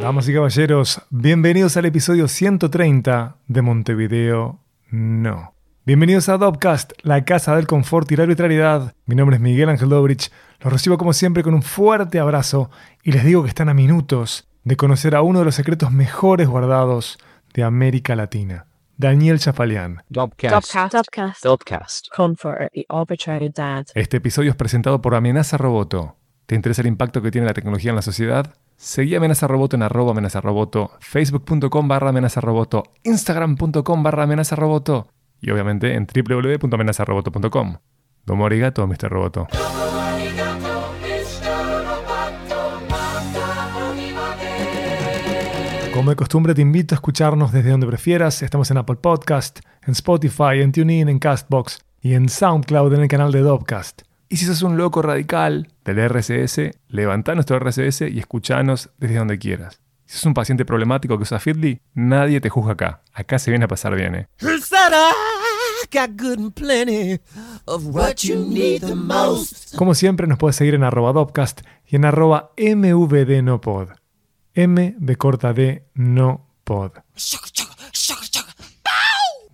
Damas y caballeros, bienvenidos al episodio 130 de Montevideo No. Bienvenidos a Dopcast, la casa del confort y la arbitrariedad. Mi nombre es Miguel Ángel Dobrich. Los recibo como siempre con un fuerte abrazo y les digo que están a minutos de conocer a uno de los secretos mejores guardados de América Latina, Daniel Chafalian. Dopcast. Dubcast. Dopcast. Comfort y Arbitrary Dad. Este episodio es presentado por Amenaza Roboto. ¿Te interesa el impacto que tiene la tecnología en la sociedad? Seguí a Amenaza Roboto en arroba amenaza roboto, facebook.com barra amenaza roboto, instagram.com barra y obviamente en www.amenazaroboto.com. Domo arigato, Mr. Roboto. Como de costumbre, te invito a escucharnos desde donde prefieras. Estamos en Apple Podcast, en Spotify, en TuneIn, en Castbox y en SoundCloud en el canal de Dopcast. Y si sos un loco radical del RSS, levantá nuestro RSS y escuchanos desde donde quieras. Si sos un paciente problemático que usa Feedly, nadie te juzga acá. Acá se viene a pasar bien, ¿eh? Como siempre, nos puedes seguir en arroba Dopcast y en arroba mvdnopod. M de corta D, no pod.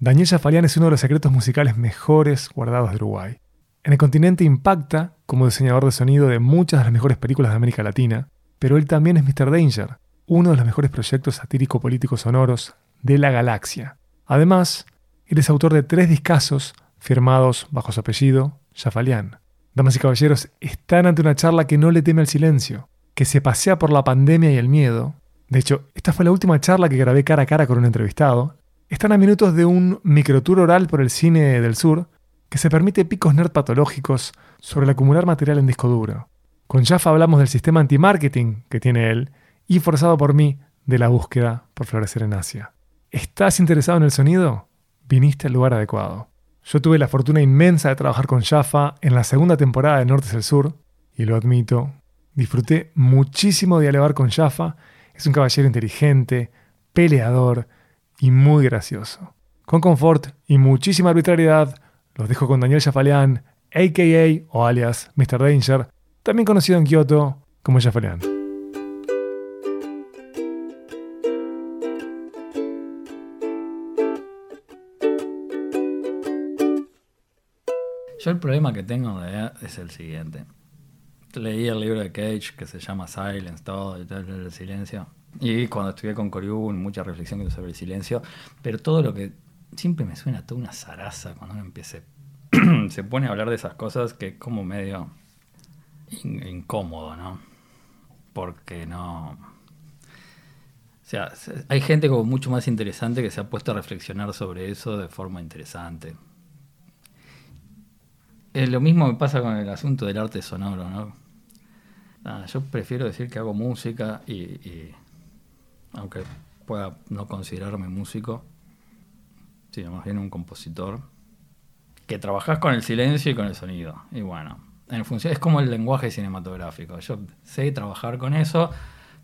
Daniel Jafarian es uno de los secretos musicales mejores guardados de Uruguay. En el continente impacta como diseñador de sonido de muchas de las mejores películas de América Latina, pero él también es Mr. Danger, uno de los mejores proyectos satírico-políticos sonoros de la galaxia. Además, él es autor de tres discazos firmados bajo su apellido, Jafalian. Damas y caballeros, están ante una charla que no le teme al silencio, que se pasea por la pandemia y el miedo. De hecho, esta fue la última charla que grabé cara a cara con un entrevistado. Están a minutos de un microtour oral por el cine del sur que se permite picos nerd patológicos sobre el acumular material en disco duro. Con Jaffa hablamos del sistema anti-marketing que tiene él y forzado por mí de la búsqueda por florecer en Asia. ¿Estás interesado en el sonido? Viniste al lugar adecuado. Yo tuve la fortuna inmensa de trabajar con Jaffa en la segunda temporada de Norte es el Sur, y lo admito, disfruté muchísimo de dialogar con Jaffa. Es un caballero inteligente, peleador y muy gracioso. Con confort y muchísima arbitrariedad, los dejo con Daniel Jafalian, a.k.a. o alias Mr. Danger, también conocido en Kioto como Jafalian. Yo el problema que tengo en realidad es el siguiente. Leí el libro de Cage que se llama Silence, todo, y todo el silencio. Y cuando estudié con Coriú, mucha reflexión sobre el silencio. Pero todo lo que siempre me suena toda una zaraza cuando uno empiece, se pone a hablar de esas cosas que es como medio in- incómodo, ¿no? Porque no. O sea, se- hay gente como mucho más interesante que se ha puesto a reflexionar sobre eso de forma interesante. Eh, lo mismo me pasa con el asunto del arte sonoro, ¿no? Nada, yo prefiero decir que hago música y aunque pueda no considerarme músico, sino más bien un compositor, que trabajás con el silencio y con el sonido. Y bueno, en función, es como el lenguaje cinematográfico. Yo sé trabajar con eso,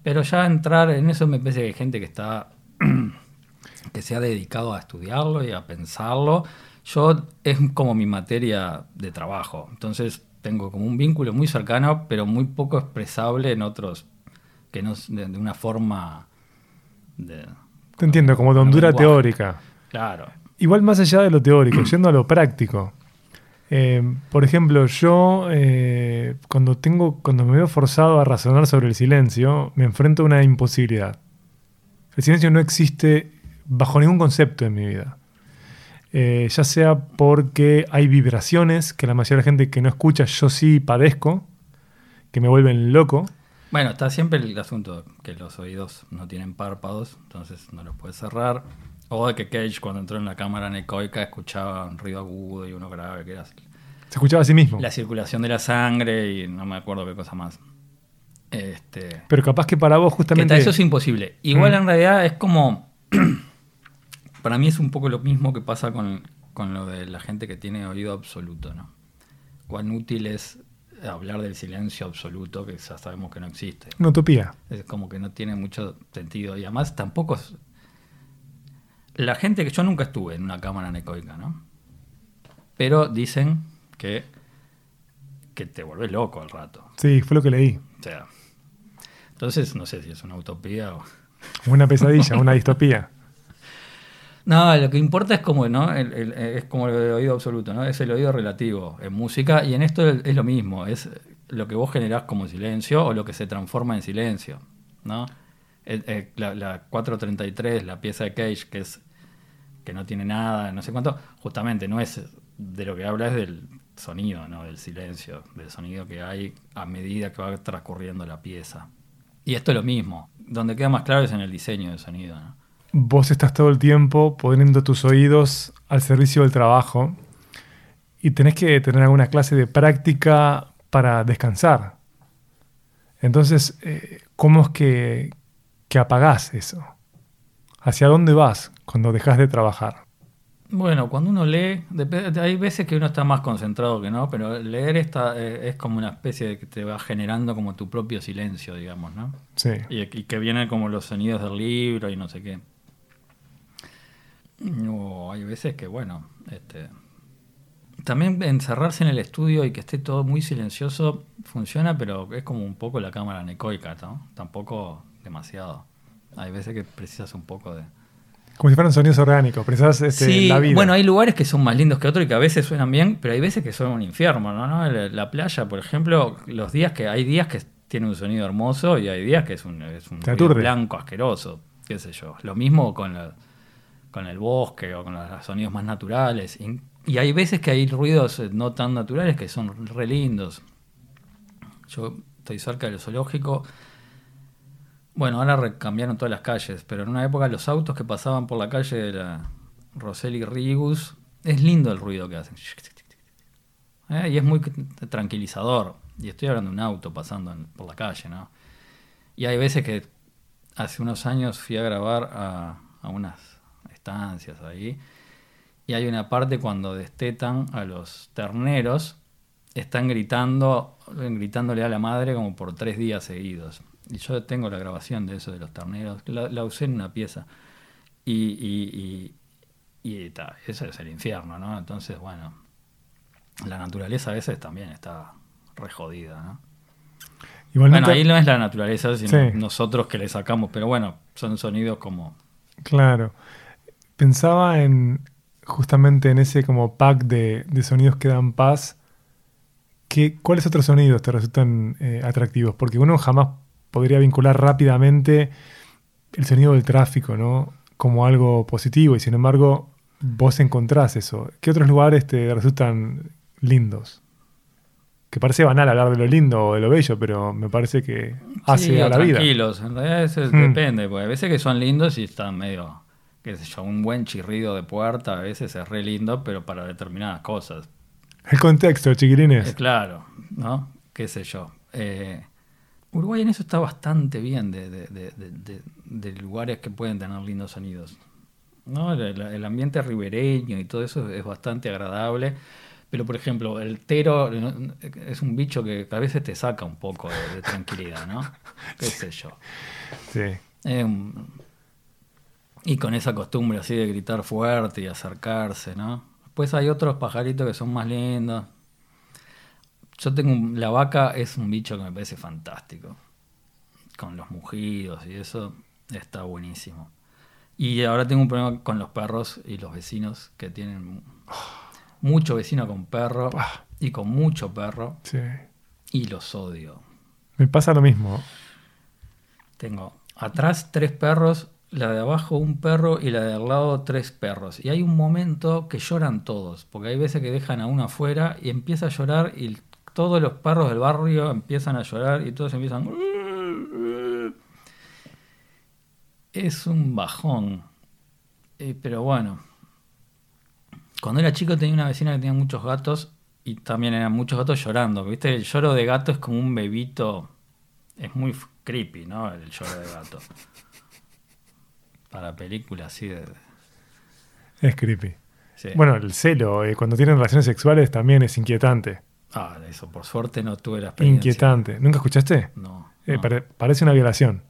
pero ya entrar en eso me parece que hay gente que está que se ha dedicado a estudiarlo y a pensarlo. Yo es como mi materia de trabajo. Entonces tengo como un vínculo muy cercano, pero muy poco expresable en otros, que no de, de una forma de... Te entiendo, como de hondura teórica. Claro. Igual más allá de lo teórico, yendo a lo práctico. Eh, por ejemplo, yo eh, cuando tengo, cuando me veo forzado a razonar sobre el silencio, me enfrento a una imposibilidad. El silencio no existe bajo ningún concepto en mi vida. Eh, ya sea porque hay vibraciones que la mayoría de la gente que no escucha, yo sí padezco, que me vuelven loco. Bueno, está siempre el asunto que los oídos no tienen párpados, entonces no los puedes cerrar. O de que Cage cuando entró en la cámara anecoica escuchaba un ruido agudo y uno grave, que era Se escuchaba a sí mismo. la circulación de la sangre y no me acuerdo qué cosa más. Este, Pero capaz que para vos que justamente... ta- eso es imposible. Igual Mm. en realidad es como... para mí es un poco lo mismo que pasa con, con lo de la gente que tiene oído absoluto, ¿no? Cuán útil es hablar del silencio absoluto, que ya sabemos que no existe. Una utopía. Es como que no tiene mucho sentido. Y además tampoco. La gente que yo nunca estuve en una cámara anecoica, ¿no? Pero dicen que, que te volvés loco al rato. Sí, fue lo que leí. O sea, Entonces, no sé si es una utopía o... Una pesadilla, una distopía. No, lo que importa es como, ¿no? El- el- es como el oído absoluto, ¿no? Es el oído relativo en música y en esto es, lo mismo, es lo que vos generás como silencio o lo que se transforma en silencio, ¿no? La, la 433, la pieza de Cage, que es que no tiene nada, no sé cuánto, justamente no es de lo que habla es del sonido, ¿no? Del silencio, del sonido que hay a medida que va transcurriendo la pieza. Y esto es lo mismo, donde queda más claro es en el diseño del sonido. Vos estás todo el tiempo poniendo tus oídos al servicio del trabajo y tenés que tener alguna clase de práctica para descansar. Entonces, eh, ¿cómo es que, que apagás eso? ¿Hacia dónde vas cuando dejas de trabajar? Bueno, cuando uno lee, hay veces que uno está más concentrado que no, pero leer está, eh, es como una especie de que te va generando como tu propio silencio, digamos, ¿no? Sí. Y, y que vienen como los sonidos del libro y no sé qué. O hay veces que, bueno, este, también encerrarse en el estudio y que esté todo muy silencioso funciona, pero es como un poco la cámara necoica, ¿no? Tampoco demasiado. Hay veces que precisas un poco de... Como si fueran sonidos orgánicos, precisás este, Sí, la vida. bueno, hay lugares que son más lindos que otros y que a veces suenan bien, pero hay veces que son un infierno, ¿no? ¿no? La, la playa, por ejemplo, los días que hay días que tiene un sonido hermoso y hay días que es un, es blanco asqueroso, qué sé yo. Lo mismo con, la- con el bosque o con los sonidos más naturales. Y, y hay veces que hay ruidos eh, no tan naturales que son re lindos. Yo estoy cerca del zoológico. Bueno, ahora cambiaron todas las calles, pero en una época los autos que pasaban por la calle de la Roseli Rigus, es lindo el ruido que hacen. Eh, Y es muy tranquilizador. Y estoy hablando de un auto pasando por la calle, ¿no? Y hay veces que hace unos años fui a grabar a, a unas estancias ahí. Y hay una parte cuando destetan a los terneros, están gritando, gritándole a la madre como por tres días seguidos. Y yo tengo la grabación de eso de los terneros, la, la usé en una pieza. Y, y, y, y ta, eso es el infierno, ¿no? Entonces, bueno, la naturaleza a veces también está re jodida, ¿no? Igualmente, Bueno, ahí no es la naturaleza, sino Sí. nosotros que le sacamos, pero bueno, son sonidos como... Claro. Pensaba en justamente en ese como pack de, de sonidos que dan paz. ¿Qué, ¿Cuáles otros sonidos te resultan eh, atractivos? Porque uno jamás podría vincular rápidamente el sonido del tráfico, ¿no? Como algo positivo y sin embargo vos encontrás eso. ¿Qué otros lugares te resultan lindos? Que parece banal hablar de lo lindo o de lo bello, pero me parece que hace Sí, a la vida. tranquilos, en realidad eso Mm. depende, porque a veces que son lindos y están medio, qué sé yo, un buen chirrido de puerta a veces es re lindo, pero para determinadas cosas. El contexto, chiquilines. Eh, claro, ¿no? Qué sé yo. Eh, Uruguay en eso está bastante bien de, de- lugares que pueden tener lindos sonidos. ¿no? El, ambiente ribereño y todo eso es bastante agradable. Pero, por ejemplo, el tero ¿no? es un bicho que a veces te saca un poco de, tranquilidad, ¿no? Qué sé yo. Sí. Un- y con esa costumbre así de gritar fuerte y acercarse, ¿no? Después hay otros pajaritos que son más lindos. Yo tengo un- la vaca es un bicho que me parece fantástico. Con los mugidos y eso está buenísimo. Y ahora tengo un problema con los perros y los vecinos que tienen mucho vecino con perro Pah. y con mucho perro Sí. y los odio. Me pasa lo mismo. Tengo atrás tres perros, la de abajo un perro y la de al lado tres perros. Y hay un momento que lloran todos, porque hay veces que dejan a uno afuera y empieza a llorar y todos los perros del barrio empiezan a llorar y todos empiezan... Es un bajón. Eh, pero bueno. Cuando era chico tenía una vecina que tenía muchos gatos y también eran muchos gatos llorando. ¿Viste? El lloro de gato es como un bebito. Es muy creepy, ¿no? El lloro de gato. Para películas así de. Es creepy. sí. Bueno, el celo, eh, cuando tienen relaciones sexuales también es inquietante. Ah, eso, por suerte no tuve la experiencia. Inquietante. ¿Nunca escuchaste? No. Eh, no. pare- parece una violación.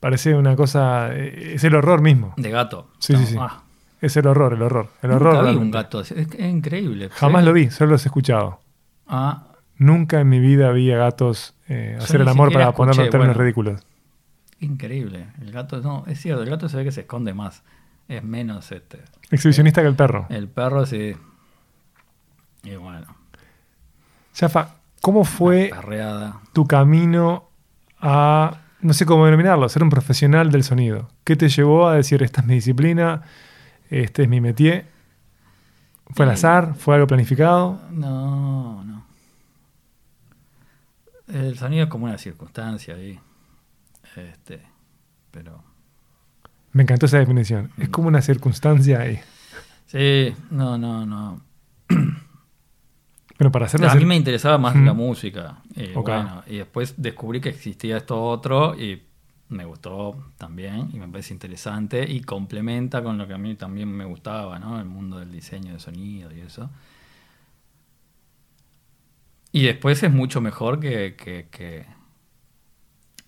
Parece una cosa. eh, es el horror mismo. De gato. Sí, No, sí, sí. ah, Es el horror, el horror. El nunca horror. vi un gato. Es, es increíble. Jamás ¿sí? lo vi, solo los he escuchado. Ah, Nunca en mi vida vi a gatos eh, hacer el amor para ponerlo en términos bueno. ridículos. increíble. El gato, no, es cierto, el gato se ve que se esconde más. Es menos este. Exhibicionista que el perro. El perro sí. Y bueno, Chafa, ¿cómo fue tu camino a, no sé cómo denominarlo, ser un profesional del sonido? ¿Qué te llevó a decir, esta es mi disciplina, este es mi métier? ¿Fue al Y- azar? ¿Fue algo planificado? No, no. El sonido es como una circunstancia ahí. Este, pero. Me encantó esa definición. Es como una circunstancia ahí. Sí, no, no, no. Bueno, para hacer a mí me interesaba más la música. Ok. bueno, y después descubrí que existía esto otro y me gustó también y me parece interesante y complementa con lo que a mí también me gustaba, ¿no? El mundo del diseño de sonido y eso. Y después es mucho mejor que, que- que,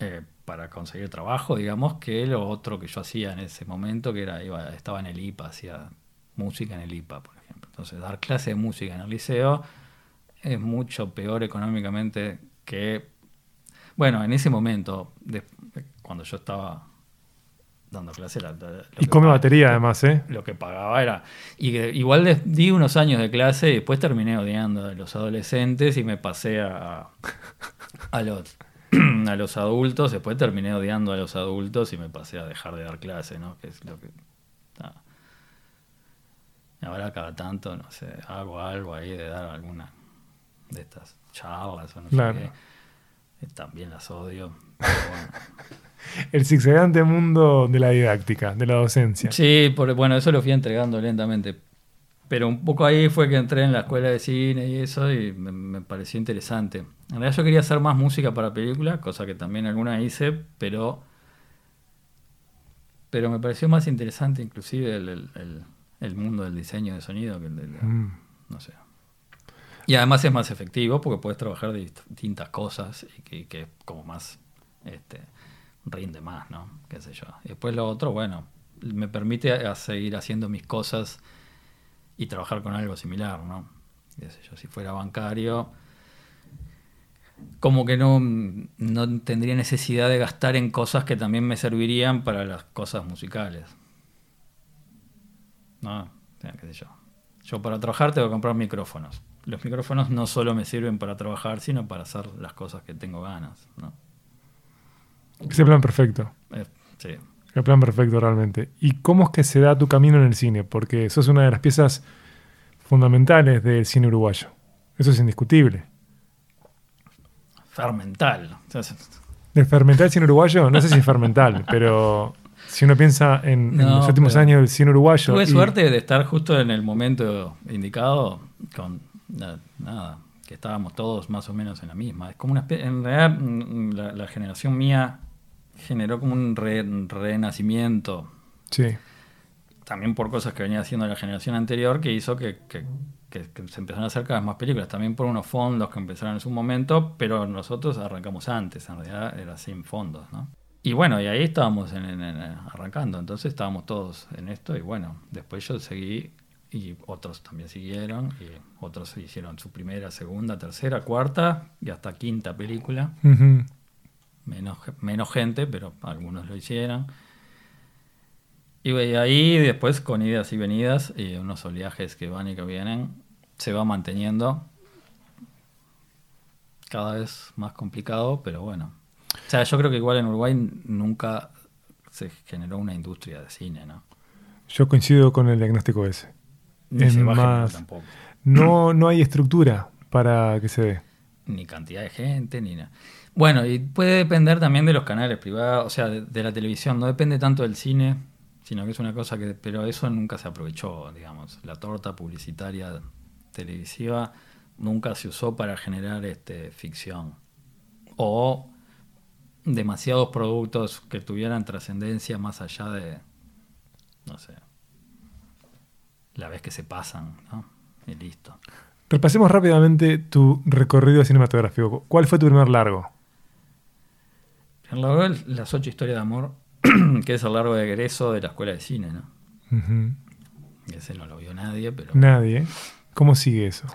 eh, para conseguir trabajo, digamos, que lo otro que yo hacía en ese momento, que era iba, estaba en el IPA, hacía música en el IPA, por ejemplo. Entonces, dar clase de música en el liceo es mucho peor económicamente que... Bueno, en ese momento, de- cuando yo estaba dando clase... la- la- Y come batería además, ¿eh? Lo que pagaba era... Y que igual di unos años de clase y después terminé odiando a los adolescentes y me pasé a, a los a los adultos, después terminé odiando a los adultos y me pasé a dejar de dar clase, ¿no? Que es lo que... Ahora cada tanto, no sé, hago algo ahí de dar alguna de estas charlas o no Claro. sé qué. Eh, También las odio. pero bueno. El zigzagante mundo de la didáctica, de la docencia. Sí, por- bueno, eso lo fui entregando lentamente. Pero un poco ahí fue que entré en la escuela de cine y eso y me, me pareció interesante. En realidad yo quería hacer más música para películas, cosa que también alguna hice, pero pero me pareció más interesante inclusive el, el- el- el mundo del diseño de sonido que el de la- Mm. no sé. Y además es más efectivo porque puedes trabajar de distintas cosas y que, que como más, este, rinde más, ¿no? Qué sé yo. Y después lo otro, bueno, me permite seguir haciendo mis cosas y trabajar con algo similar, ¿no? Qué sé yo, si fuera bancario, como que no, no tendría necesidad de gastar en cosas que también me servirían para las cosas musicales. No, o sea, qué sé yo. Yo para trabajar tengo que comprar micrófonos. Los micrófonos no solo me sirven para trabajar, sino para hacer las cosas que tengo ganas. ¿no? Ese plan perfecto. Eh, sí. El plan perfecto realmente. ¿Y cómo es que se da tu camino en el cine? Porque sos una de las piezas fundamentales del cine uruguayo. Eso es indiscutible. Fermental. ¿El fermental cine uruguayo? No sé si es fermental, pero si uno piensa en, los últimos años del cine uruguyo. Tuve y- suerte de estar justo en el momento indicado con na- nada, que estábamos todos más o menos en la misma. Es como una espe- en realidad mm, la, la generación mía generó como un re- renacimiento Sí. también por cosas que venía haciendo la generación anterior que hizo que, que- que- que se empezaran a hacer cada vez más películas, también por unos fondos que empezaron en su momento, pero nosotros arrancamos antes, en realidad era sin fondos, ¿no? Y bueno, y ahí estábamos en- en- en- arrancando, entonces estábamos todos en esto y bueno, después yo seguí y otros también siguieron y otros hicieron su primera, segunda, tercera, cuarta y hasta quinta película menos, menos gente, pero algunos lo hicieron. Y ahí después con idas y venidas y unos oleajes que van y que vienen, se va manteniendo cada vez más complicado, pero bueno. O sea, yo creo que igual en Uruguay nunca se generó una industria de cine, ¿no? Yo coincido con el diagnóstico ese. Ni Es se más- tampoco. No, no hay estructura para que se dé. ni cantidad de gente, ni nada. Bueno, y puede depender también de los canales privados, o sea, de, de la televisión. No depende tanto del cine, sino que es una cosa que. Pero eso nunca se aprovechó, digamos. La torta publicitaria televisiva nunca se usó para generar este, ficción. O demasiados productos que tuvieran trascendencia más allá de. No sé. La vez que se pasan, ¿no? Y listo. Repasemos rápidamente tu recorrido cinematográfico. ¿Cuál fue tu primer largo? En largo el- las ocho historias de amor, que es el largo de egreso de la escuela de cine, ¿no? Ujú. Ese no lo vio nadie, pero Nadie. ¿Cómo sigue eso?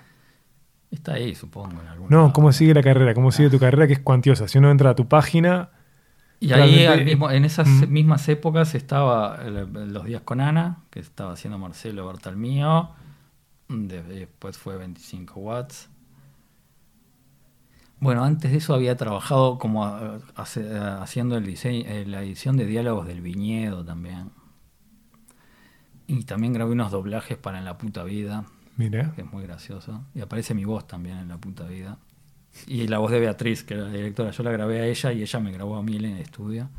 está ahí, supongo, en algún No, lado. ¿cómo sigue la carrera? ¿Cómo sigue tu carrera que es cuantiosa? Si uno entra a tu página, Y ahí, al mismo- en esas Mm. mismas épocas, estaba el- Los Días con Ana, que estaba haciendo Marcelo Bertalmío. De- después fue 25 watts. Bueno, antes de eso había trabajado como eh, hace- eh, haciendo el diseño, eh, la edición de diálogos del viñedo también. Y también grabé unos doblajes para En la puta vida, Mira. que es muy gracioso. Y aparece mi voz también en La puta vida. Y la voz de Beatriz, que era la directora. Yo la grabé a ella y ella me grabó a mí en el estudio.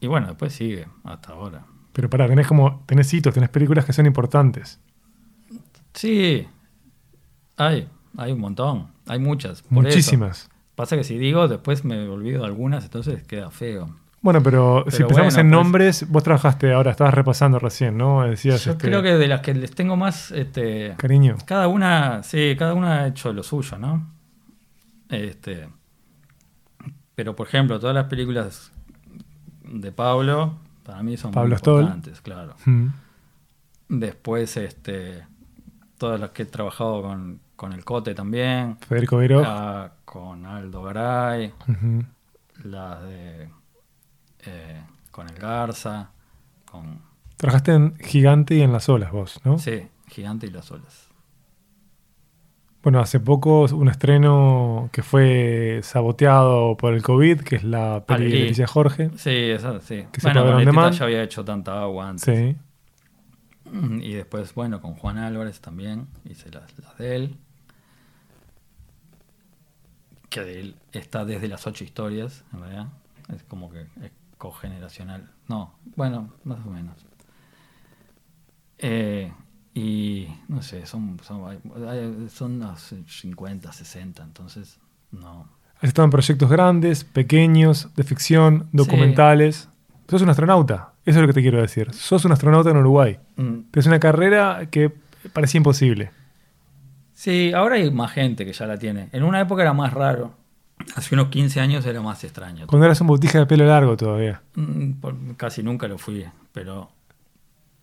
Y bueno, después sigue, hasta ahora. Pero pará, tenés como, tenés hitos, tenés películas que son importantes. Sí, hay, hay un montón, hay muchas. por eso. Muchísimas. Pasa que si digo, después me olvido de algunas, entonces queda feo. Bueno, pero, si pensamos bueno, en pues- nombres, vos trabajaste ahora, estabas repasando recién, ¿no? Decías, Yo este, creo que de las que les tengo más, este, cariño. cada una, sí, cada una ha hecho lo suyo, ¿no? Este, pero por ejemplo, todas las películas de Pablo, para mí son Pablo muy Stoll. importantes, claro. Mm. Después, este, todas las que he trabajado con, con el Cote también, Federico Vero. ah, con Aldo Garay, las de eh, con el Garza, con Trabajaste en Gigante y en Las Olas vos, ¿no? sí, Gigante y las olas. Bueno, hace poco un estreno que fue saboteado por el COVID, que es la peli de Alelí. Leticia Jorge. Sí, esa, sí. Que se bueno, ver con ya había hecho tanta agua antes. Sí. Y después, bueno, con Juan Álvarez también hice las, las de él. Que de él está desde las ocho historias, en realidad. Es como que es cogeneracional. No, bueno, más o menos. Eh, y no sé, son, son, son unos 50, 60, entonces no. Has estado en proyectos grandes, pequeños, de ficción, documentales. Sos un astronauta, eso es lo que te quiero decir. Sos un astronauta en Uruguay. Mm, Es una carrera que parecía imposible. Sí, ahora hay más gente que ya la tiene. En una época era más raro. Hace unos 15 años era más extraño. Cuando eras un botija de pelo largo todavía. Mm, por- Casi nunca lo fui, pero,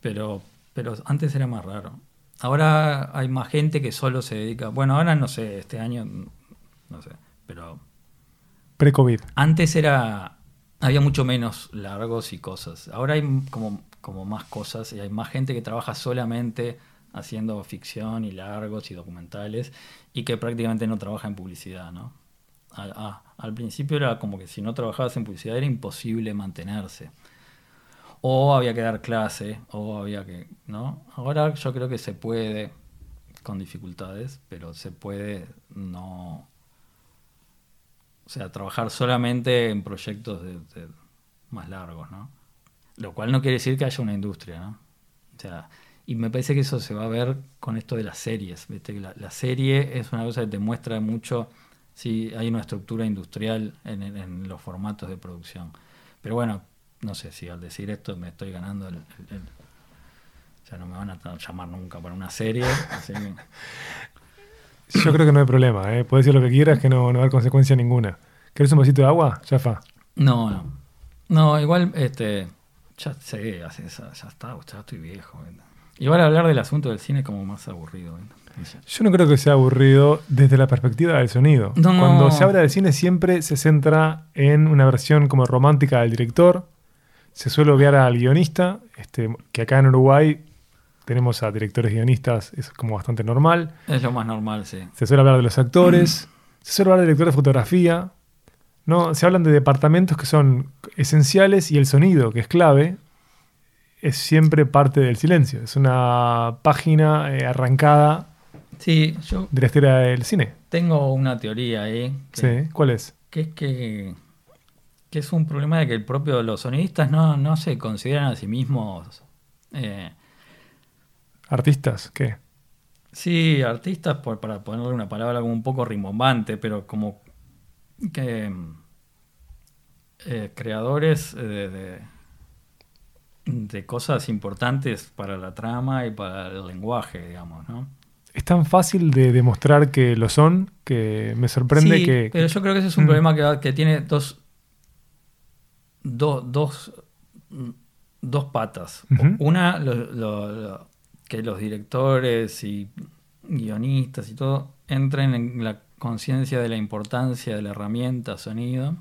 pero, pero antes era más raro. Ahora hay más gente que solo se dedica. Bueno, ahora no sé, este año no sé, pero Pre-COVID. antes era había mucho menos largos y cosas. Ahora hay como, como más cosas y hay más gente que trabaja solamente haciendo ficción y largos y documentales y que prácticamente no trabaja en publicidad, ¿no? Al, a- al principio era como que si no trabajabas en publicidad era imposible mantenerse. O había que dar clase, o había que, ¿no? Ahora yo creo que se puede, con dificultades, pero se puede no, o sea, trabajar solamente en proyectos de, más largos, ¿no? Lo cual no quiere decir que haya una industria, ¿no? O sea, y me parece que eso se va a ver con esto de las series, ¿viste? La, serie es una cosa que te muestra mucho si hay una estructura industrial en los formatos de producción. Pero bueno, no sé si al decir esto me estoy ganando el... el- el- o sea, no me van a llamar nunca para una serie, así que... Yo creo que no hay problema, ¿eh? Puedes decir lo que quieras que no, no va a haber consecuencia ninguna. ¿Querés un vasito de agua? Ya fa. No, no. No, igual, este. Ya sé, esa- ya está, ya estoy viejo. ¿verdad? Igual hablar del asunto del cine es como más aburrido. ¿verdad? Yo no creo que sea aburrido desde la perspectiva del sonido. No. Cuando se habla del cine siempre se centra en una versión como romántica del director. Se suele obviar al guionista, este, que acá en Uruguay tenemos a directores guionistas, es como bastante normal. Es lo más normal, sí. Se suele hablar de los actores, se suele hablar de director de fotografía. ¿no? Se hablan de departamentos que son esenciales y el sonido, que es clave, es siempre parte del silencio. Es una página eh, arrancada Sí, yo de la historia del cine. tengo una teoría ahí. Que, Sí, ¿cuál es? que es que, que es un problema de que el propio los sonidistas no, no se consideran a sí mismos. eh, ¿Artistas? ¿Qué? Sí, artistas, por, para ponerle una palabra como un poco rimbombante, pero como que eh, creadores eh, de, de- de cosas importantes para la trama y para el lenguaje, digamos, ¿no? Es tan fácil de demostrar que lo son que me sorprende Sí, que... pero yo creo que ese es un Mm. problema que, que tiene dos, do- dos, mm, dos patas. Una, lo- lo- lo- que los directores y guionistas y todo entren en la conciencia de la importancia de la herramienta sonido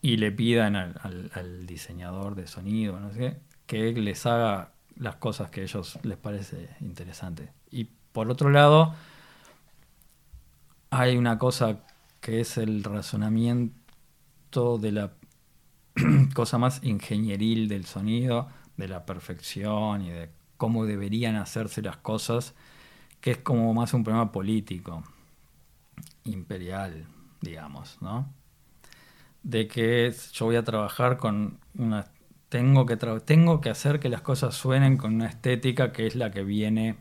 y le pidan al, al- al diseñador de sonido, no sé, que les haga las cosas que a ellos les parece interesante. Y por otro lado, hay una cosa que es el razonamiento de la cosa más ingenieril del sonido, de la perfección y de cómo deberían hacerse las cosas, que es como más un problema político, imperial, digamos, ¿no? De que yo voy a trabajar con una... Tengo que, tra- tengo que hacer que las cosas suenen con una estética que es la que viene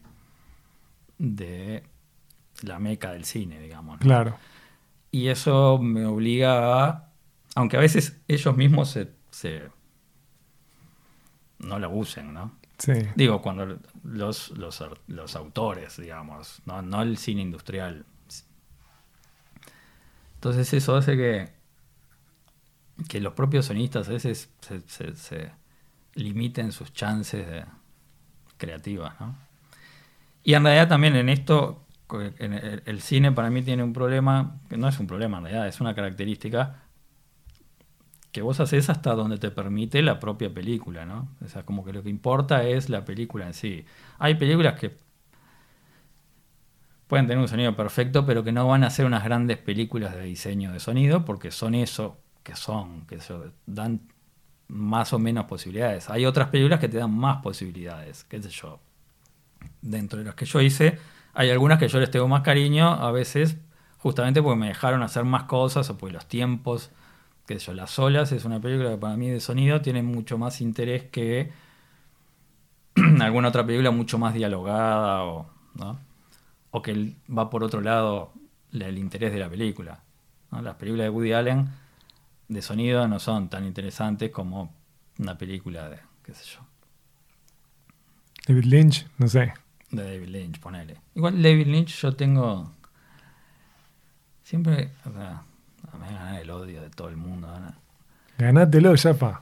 de la meca del cine, digamos. ¿no? Claro. Y eso me obliga a. Aunque a veces ellos mismos se. se- no lo usen, ¿no? Sí. Digo, cuando los, los, ar- los autores, digamos, ¿no? no el cine industrial. Entonces eso hace que, que los propios sonistas a veces se, se- se limiten sus chances de creativas, ¿no? Y en realidad también en esto, en el, el cine para mí tiene un problema, que no es un problema en realidad, es una característica que vos haces hasta donde te permite la propia película, ¿no? O sea, como que lo que importa es la película en sí. Hay películas que pueden tener un sonido perfecto, pero que no van a ser unas grandes películas de diseño de sonido, porque son eso que son, que eso, dan más o menos posibilidades. Hay otras películas que te dan más posibilidades, qué sé yo. Dentro de las que yo hice, hay algunas que yo les tengo más cariño, a veces justamente porque me dejaron hacer más cosas o porque los tiempos, qué sé yo, Las Olas es una película que para mí de sonido tiene mucho más interés que alguna otra película mucho más dialogada o, ¿no? o que va por otro lado la- el interés de la película. ¿no? Las películas de Woody Allen de sonido no son tan interesantes como una película de, qué sé yo, David Lynch, no sé. de David Lynch, ponele. Igual David Lynch yo tengo siempre, o sea, me gana el odio de todo el mundo. ¿no? Ganátelo, Yapa.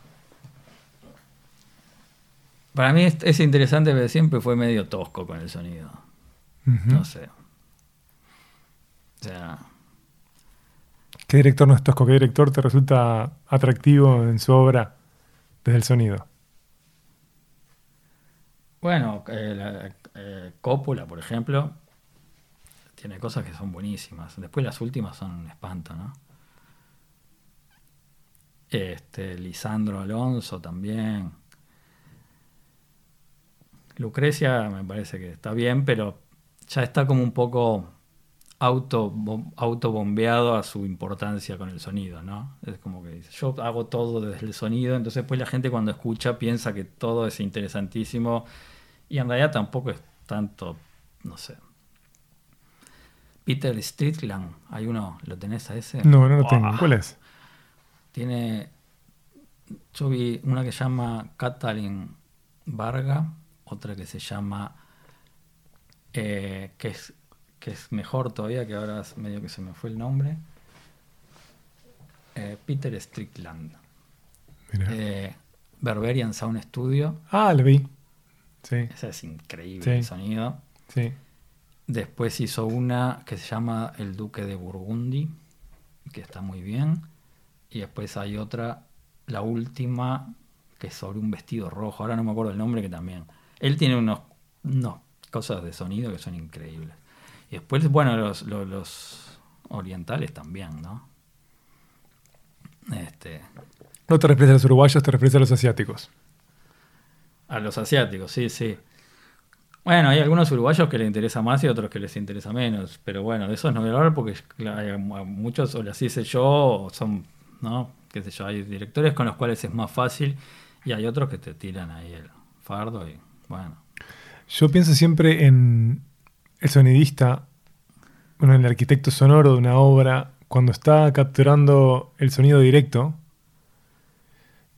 Para mí es, es interesante, pero siempre fue medio tosco con el sonido. No sé. O sea, ¿Qué director no es tosco? ¿Qué director te resulta atractivo en su obra desde el sonido? bueno, eh, la- eh, Coppola, por ejemplo, tiene cosas que son buenísimas. Después las últimas son un espanto, ¿no? Este, Lisandro Alonso también. Lucrecia me parece que está bien, pero ya está como un poco auto, bom- autobombeado a su importancia con el sonido, ¿no? Es como que dice, yo hago todo desde el sonido, entonces pues la gente cuando escucha piensa que todo es interesantísimo y en realidad tampoco es tanto, no sé. Peter Strickland, hay uno, ¿lo tenés a ese? No, no lo tengo. ¿Cuál es? Tiene. Yo vi una que se llama Katalin Varga, otra que se llama. eh, que, es, que es mejor todavía, que ahora es medio que se me fue el nombre. Eh, Peter Strickland. Eh, Berberian Sound Studio. Ah, lo vi. Sí, Ese es increíble Sí. el sonido. sí. Después hizo una que se llama El Duque de Burgundy, que está muy bien. Y después hay otra, la última, que es sobre un vestido rojo. Ahora no me acuerdo el nombre, que también. Él tiene unos, unos cosas de sonido que son increíbles. Y después, bueno, los, los, los orientales también, ¿no? Este, No te refieres a los uruguayos, te refieres a los asiáticos. A los asiáticos, sí, sí. Bueno, hay algunos uruguayos que les interesa más y otros que les interesa menos. Pero bueno, de esos no voy a hablar porque muchos, o las hice yo, o son, ¿no? Qué sé hay directores con los cuales es más fácil y hay otros que te tiran ahí el fardo y bueno. Yo pienso siempre en el sonidista, bueno, en el arquitecto sonoro de una obra, cuando está capturando el sonido directo,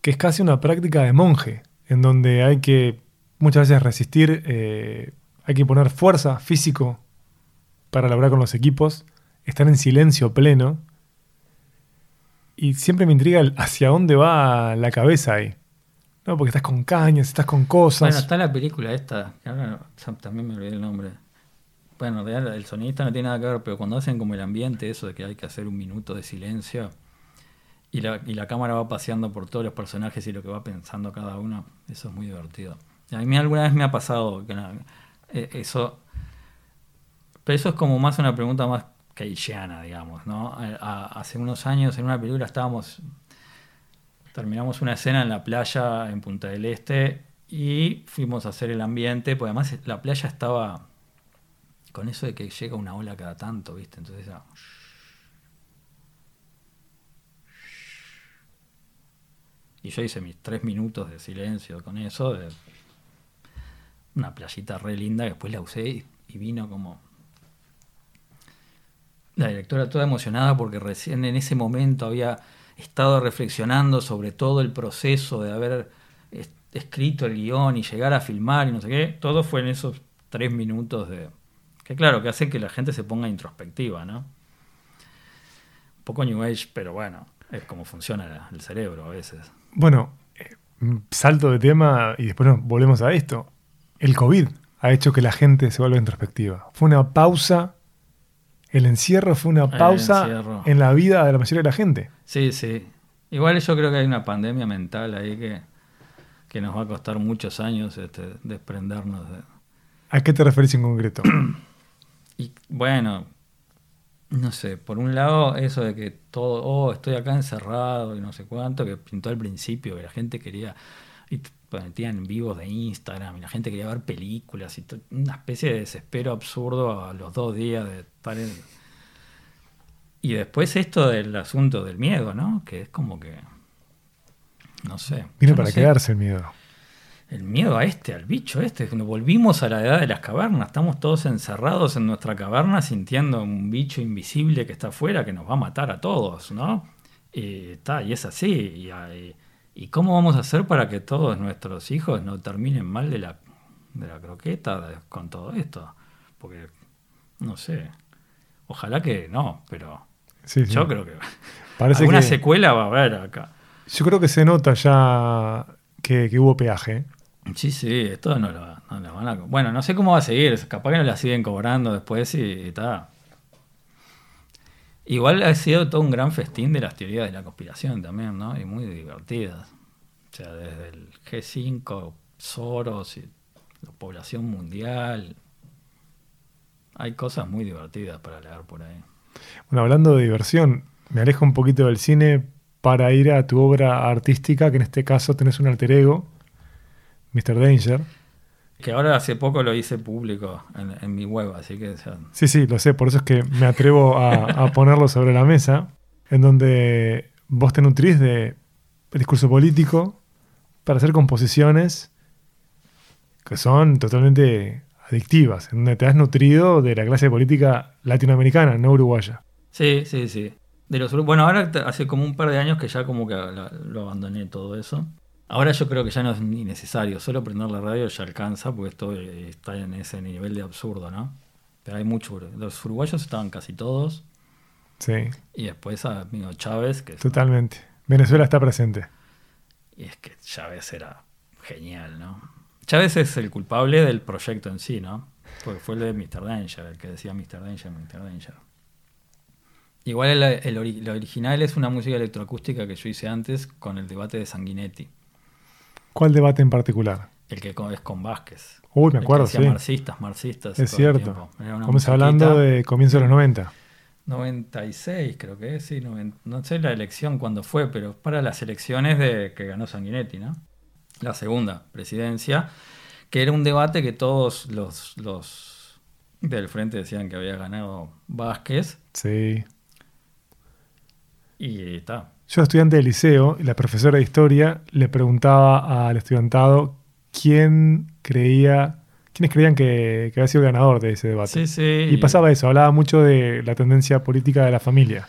que es casi una práctica de monje, en donde hay que muchas veces resistir, eh, hay que poner fuerza físico para lograr con los equipos, estar en silencio pleno, y siempre me intriga hacia dónde va la cabeza ahí. No, porque estás con cañas, estás con cosas. Bueno, está la película esta, que ahora también me olvidé el nombre. Bueno, el sonidista no tiene nada que ver, pero cuando hacen como el ambiente, eso de que hay que hacer un minuto de silencio y la, y la cámara va paseando por todos los personajes y lo que va pensando cada uno. Eso es muy divertido. A mí alguna vez me ha pasado que eh, eso. Pero eso es como más una pregunta más keynesiana, digamos, ¿no? Hace unos años en una película estábamos. Terminamos una escena en la playa en Punta del Este y fuimos a hacer el ambiente, porque además la playa estaba con eso de que llega una ola cada tanto, ¿viste? Entonces era. Y yo hice mis tres minutos de silencio con eso, de una playita re linda, que después la usé y vino como... La directora toda emocionada porque recién en ese momento había estado reflexionando sobre todo el proceso de haber es- escrito el guion y llegar a filmar y no sé qué. Todo fue en esos tres minutos de... Que claro, que hace que la gente se ponga introspectiva, ¿no? Un poco New Age, pero bueno, es como funciona el cerebro a veces. Bueno, eh, salto de tema y después volvemos a esto. El COVID ha hecho que la gente se vuelva introspectiva. Fue una pausa, el encierro fue una pausa en la vida de la mayoría de la gente. Sí, sí. Igual yo creo que hay una pandemia mental ahí que, que nos va a costar muchos años este, desprendernos de... ¿A qué te referís en concreto? Y bueno, no sé, por un lado eso de que todo, oh, estoy acá encerrado y no sé cuánto, que pintó al principio, que la gente quería, y metían vivos de Instagram, y la gente quería ver películas, y una especie de desespero absurdo a los dos días de estar en... Y después esto del asunto del miedo, ¿no? Que es como que... No sé. Vino no para sé. quedarse el miedo. El miedo a este, al bicho este, nos volvimos a la edad de las cavernas, estamos todos encerrados en nuestra caverna sintiendo un bicho invisible que está afuera que nos va a matar a todos, ¿no? Y, está, y es así. Y, hay- ¿Y cómo vamos a hacer para que todos nuestros hijos no terminen mal de la, de la croqueta de- con todo esto? Porque, no sé, ojalá que no, pero Sí, sí. yo creo que Parece alguna que- secuela va a haber acá. Yo creo que se nota ya que, que hubo peaje. Sí, sí, esto no lo, no lo van a... Bueno, no sé cómo va a seguir, capaz que no la siguen cobrando después y está. Igual ha sido todo un gran festín de las teorías de la conspiración también, ¿no? Y muy divertidas. O sea, desde el G5, Soros y la población mundial. Hay cosas muy divertidas para leer por ahí. Bueno, hablando de diversión, me alejo un poquito del cine para ir a tu obra artística, que en este caso tenés un alter ego, Mr. Danger. Que ahora hace poco lo hice público en, en mi web, así que o sea, Sí, sí, lo sé, por eso es que me atrevo a, a ponerlo sobre la mesa, en donde vos te nutrís de discurso político para hacer composiciones que son totalmente adictivas, en donde te has nutrido de la clase política latinoamericana, no uruguaya. Sí, sí, sí. De los, bueno, ahora hace como un par de años que ya como que lo abandoné todo eso. Ahora yo creo que ya no es ni necesario, solo prender la radio ya alcanza, porque esto eh, está en ese nivel de absurdo, ¿no? Pero hay mucho. Los uruguayos estaban casi todos, Sí, y después a amigo Chávez, que es- totalmente. Venezuela está presente. y es que Chávez era genial, ¿no? Chávez es el culpable del proyecto en sí, ¿no? Porque fue el de Mr. Danger, el que decía Mr. Danger, Mr. Danger. Igual el, el original es una música electroacústica que yo hice antes con el debate de Sanguinetti, ¿Cuál debate en particular? el que es con Vázquez. Uy, me El que acuerdo, sí. marxistas, marxistas. Es cierto. Estamos hablando de comienzo de los 90. 96 creo que es, sí, no sé la elección cuándo fue, pero para las elecciones de que ganó Sanguinetti, ¿no? La segunda presidencia, que era un debate que todos los, los del frente decían que había ganado Vázquez, Sí. Y está. Yo estudiante de liceo la profesora de historia le preguntaba al estudiantado quién creía, quiénes creían que, que había sido el ganador de ese debate. Sí, sí. Y pasaba eso, hablaba mucho de la tendencia política de la familia.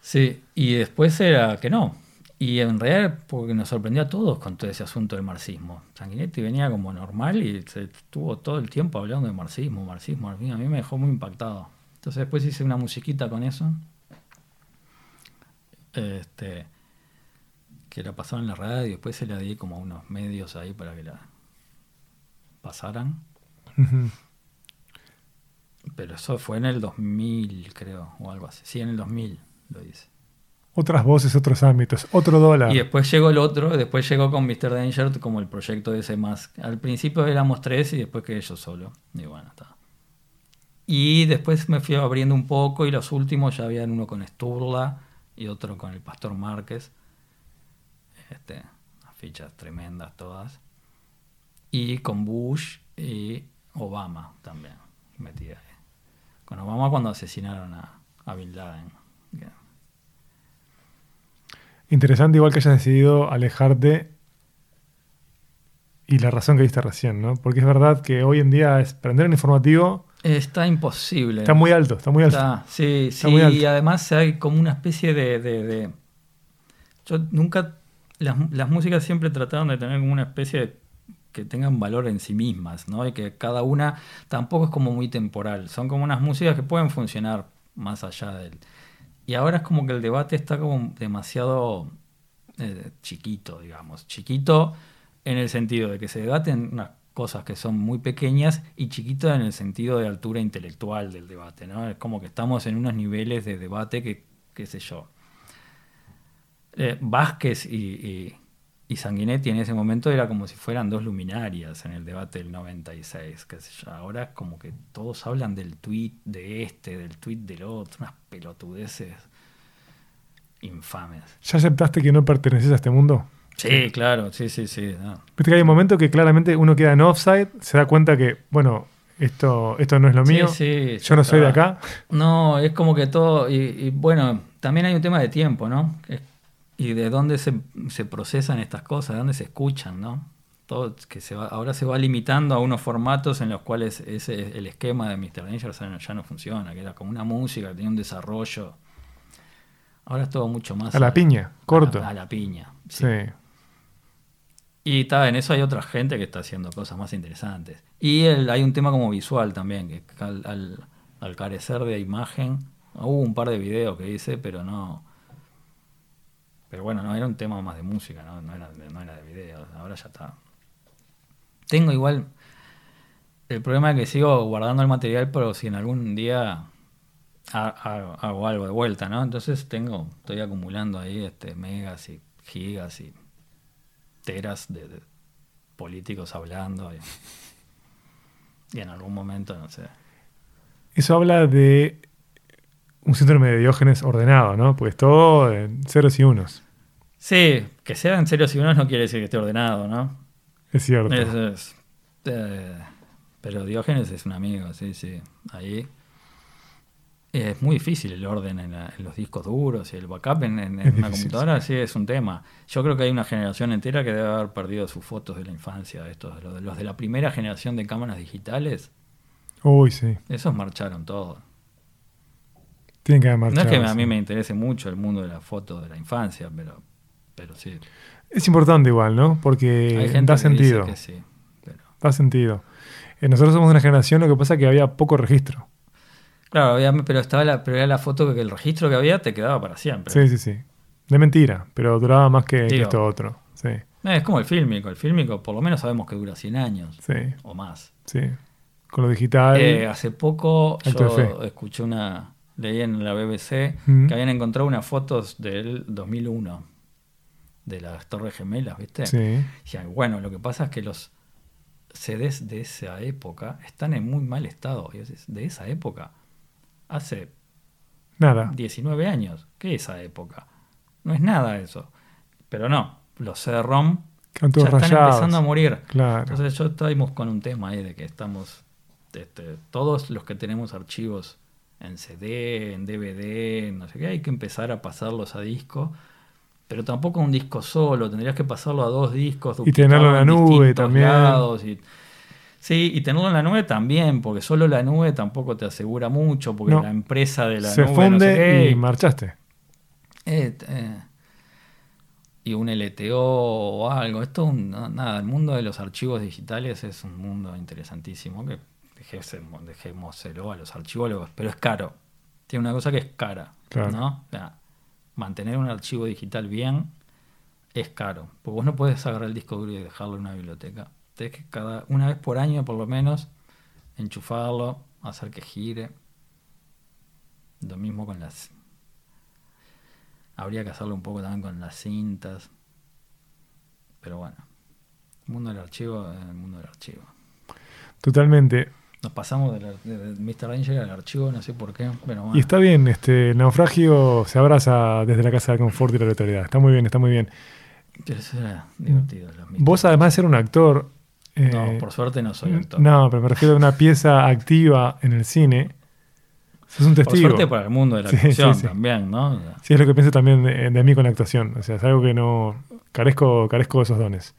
Sí, y después era que no. Y en realidad, porque nos sorprendió a todos con todo ese asunto del marxismo. Sanguinetti venía como normal y se estuvo todo el tiempo hablando de marxismo, marxismo, marxismo. A mí me dejó muy impactado. Entonces después hice una musiquita con eso. Este, que la pasaron en la radio, después se la di como a unos medios ahí para que la pasaran. Pero eso fue en el 2000, creo, o algo así. Sí, en el 2000 lo hice. Otras voces, otros ámbitos, otro dólar. Y después llegó el otro, después llegó con Mr. Danger como el proyecto ese más. Al principio éramos tres y después quedé yo solo. Y bueno, está. Y después me fui abriendo un poco y los últimos ya habían uno con Sturla y otro con el Pastor Márquez. Este, fichas tremendas todas. Y con Bush y Obama también metida ahí. Con Obama cuando asesinaron a, a Bin Laden. Interesante igual que hayas decidido alejarte y la razón que diste recién, ¿no? Porque es verdad que hoy en día es prender un informativo Está imposible. está muy alto, está muy alto. Está, sí, Está sí, muy alto. y además hay como una especie de... de- de- Yo nunca... Las, las músicas siempre trataron de tener como una especie de... que tengan valor en sí mismas, ¿no? Y que cada una tampoco es como muy temporal. Son como unas músicas que pueden funcionar más allá del... Y ahora es como que el debate está como demasiado eh, chiquito, digamos. Chiquito en el sentido de que se debaten unas cosas que son muy pequeñas y chiquito en el sentido de altura intelectual del debate, ¿no? Es como que estamos en unos niveles de debate que, qué sé yo. Eh, Vázquez y, Sanguinetti en ese momento era como si fueran dos luminarias en el debate del 96, qué sé. Ahora como que todos hablan del tweet de este, del tweet del otro, unas pelotudeces infames. ¿Ya aceptaste que no perteneces a este mundo? Sí, claro, sí, sí, sí. no. Viste que hay un momento que claramente uno queda en offside, se da cuenta que, bueno, esto, esto no es lo Sí, mío, sí, yo no soy de acá. No, es como que todo, y, y bueno, también hay un tema de tiempo, ¿no? Y de dónde se, se procesan estas cosas, de dónde se escuchan, ¿no? Todo que se va, ahora se va limitando a unos formatos en los cuales ese, el esquema de Mr. Danger ya no, ya no funciona, que era como una música, que tenía un desarrollo. Ahora es todo mucho más A la piña, corto. A la, a la piña. sí. Sí. Y está, en eso hay otra gente que está haciendo cosas más interesantes. Y hay un tema como visual también, que al, carecer de imagen, hubo un par de videos que hice, pero no... Pero bueno, no era un tema más de música, no, no era, no era de videos, ahora ya está. Tengo igual... El problema es que sigo guardando el material, pero si en algún día ha- ha- hago algo de vuelta, ¿no? Entonces tengo, estoy acumulando ahí este, megas y gigas y teras de, de políticos hablando y, y en algún momento, no sé. Eso habla de un síndrome de Diógenes ordenado, ¿no? Pues todo en ceros y unos. Sí, que sean serios y unos no quiere decir que esté ordenado, ¿no? Es cierto. Es- es, eh, pero Diógenes es un amigo, sí, sí. Ahí es muy difícil el orden en, la- en los discos duros y el backup en, en- en Es una computadora, sí. es un tema. Yo creo que hay una generación entera que debe haber perdido sus fotos de la infancia, estos, los de, los de la primera generación de cámaras digitales. Uy, sí. Esos marcharon todos. Tienen que haber No marchado. es que a sí. mí me interese mucho el mundo de la foto de la infancia, pero, pero sí. Es importante igual, ¿no? Porque da que sentido. que sí. Pero, Da sentido. Eh, nosotros somos de una generación, lo que pasa es que había poco registro. Claro, había- pero estaba la, pero era la foto que el registro que había te quedaba para siempre. Sí, sí, sí. De mentira, pero duraba más que, esto otro. Sí, No, es como el fílmico. El fílmico por lo menos sabemos que dura 100 años sí, o más. sí. Con lo digital. Eh, hace poco yo escuché una, leí en la BBC Mm. que habían encontrado unas fotos del 2001 de las Torres Gemelas, ¿viste? sí. Decían, bueno, lo que pasa es que los CDs de esa época están en muy mal estado. Y de esa época, hace Nada. 19 años. ¿Qué es esa época? No es nada eso. Pero no, los CD-ROM ya están rayados. empezando a morir. Claro. Entonces yo estamos con un tema ahí de que estamos, este, todos los que tenemos archivos en CD, en DVD, no sé qué, hay que empezar a pasarlos a disco. Pero tampoco un disco solo, tendrías que pasarlo a dos discos. Y tenerlo en la nube también. lados y- sí, y tenerlo en la nube también, porque solo la nube tampoco te asegura mucho, porque No. la empresa de la Se nube funde no sé qué, y marchaste. eh, eh, y un LTO o algo. Esto, un- nada, el mundo de los archivos digitales es un mundo interesantísimo que dejémoselo a los archivólogos, pero es caro. Tiene una cosa que es cara, Claro. ¿no? O sea, mantener un archivo digital bien es caro, porque vos no puedes agarrar el disco duro y dejarlo en una biblioteca. Tenés que cada una vez por año, por lo menos, enchufarlo, hacer que gire. Lo mismo con las Habría que hacerlo un poco también con las cintas. Pero bueno, el mundo del archivo es el mundo del archivo. Totalmente. Nos pasamos de, la- de- de Mr. Danger al archivo, no sé por qué, pero bueno. Y está bien, este el naufragio se abraza desde la casa del confort y la aleatoriedad. Está muy bien, está muy bien. Eso era divertido. los. Vos, además de ser un actor. Eh, No, por suerte no soy actor. No, pero me refiero a una pieza activa en el cine. Sos un por testigo. suerte para el mundo de la Sí, actuación sí, sí. también, ¿no? O sea, Sí, es lo que pienso también de, de mí con la actuación. O sea, es algo que no. Carezco, carezco de esos dones.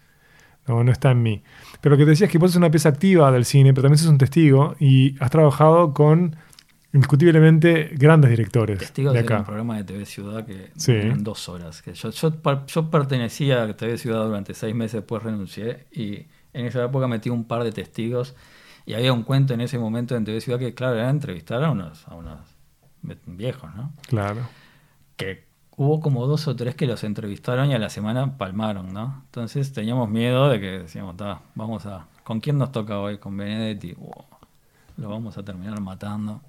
No, no está en mí. Pero lo que te decía es que vos sos una pieza activa del cine, pero también sos un testigo y has trabajado con indiscutiblemente grandes directores Testigos de un programa de TV Ciudad que Sí. eran dos horas. Que yo, yo, yo pertenecía a TV Ciudad durante seis meses, después renuncié y en esa época metí un par de testigos y había un cuento en ese momento en TV Ciudad que, claro, era entrevistar a unos, a unos viejos, ¿no? Claro. Que hubo como dos o tres que los entrevistaron y a la semana palmaron, ¿no? Entonces teníamos miedo de que decíamos, "Ta, vamos a... ¿Con quién nos toca hoy? Con Benedetti. Wow, lo vamos a terminar matando.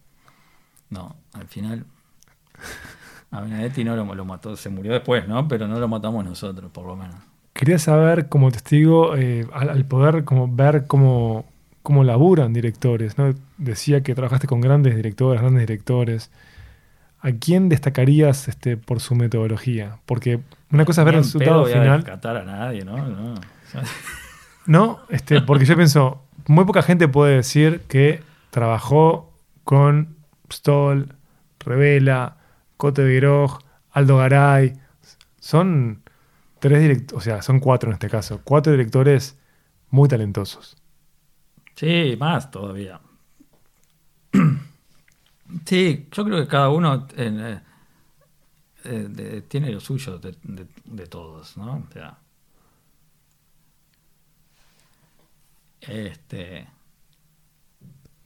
No, al final a Benedetti no lo, lo mató, se murió después, ¿no? Pero no lo matamos nosotros, por lo menos. Quería saber, como testigo, eh, al, al poder como ver cómo, cómo laburan directores, ¿no? Decía que trabajaste con grandes directores, grandes directores. ¿A quién destacarías este, por su metodología? Porque una cosa es ver el resultado voy final. rescatar a nadie, ¿no? No. No, este, porque yo pienso, muy poca gente puede decir que trabajó con Stoll, Revela, Cote de Groj, Aldo Garay. Son tres directores, o sea, son cuatro en este caso, cuatro directores muy talentosos. Sí, más todavía. Sí, yo creo que cada uno eh, eh, de- tiene lo suyo de, de- de todos, ¿no? O sea, este,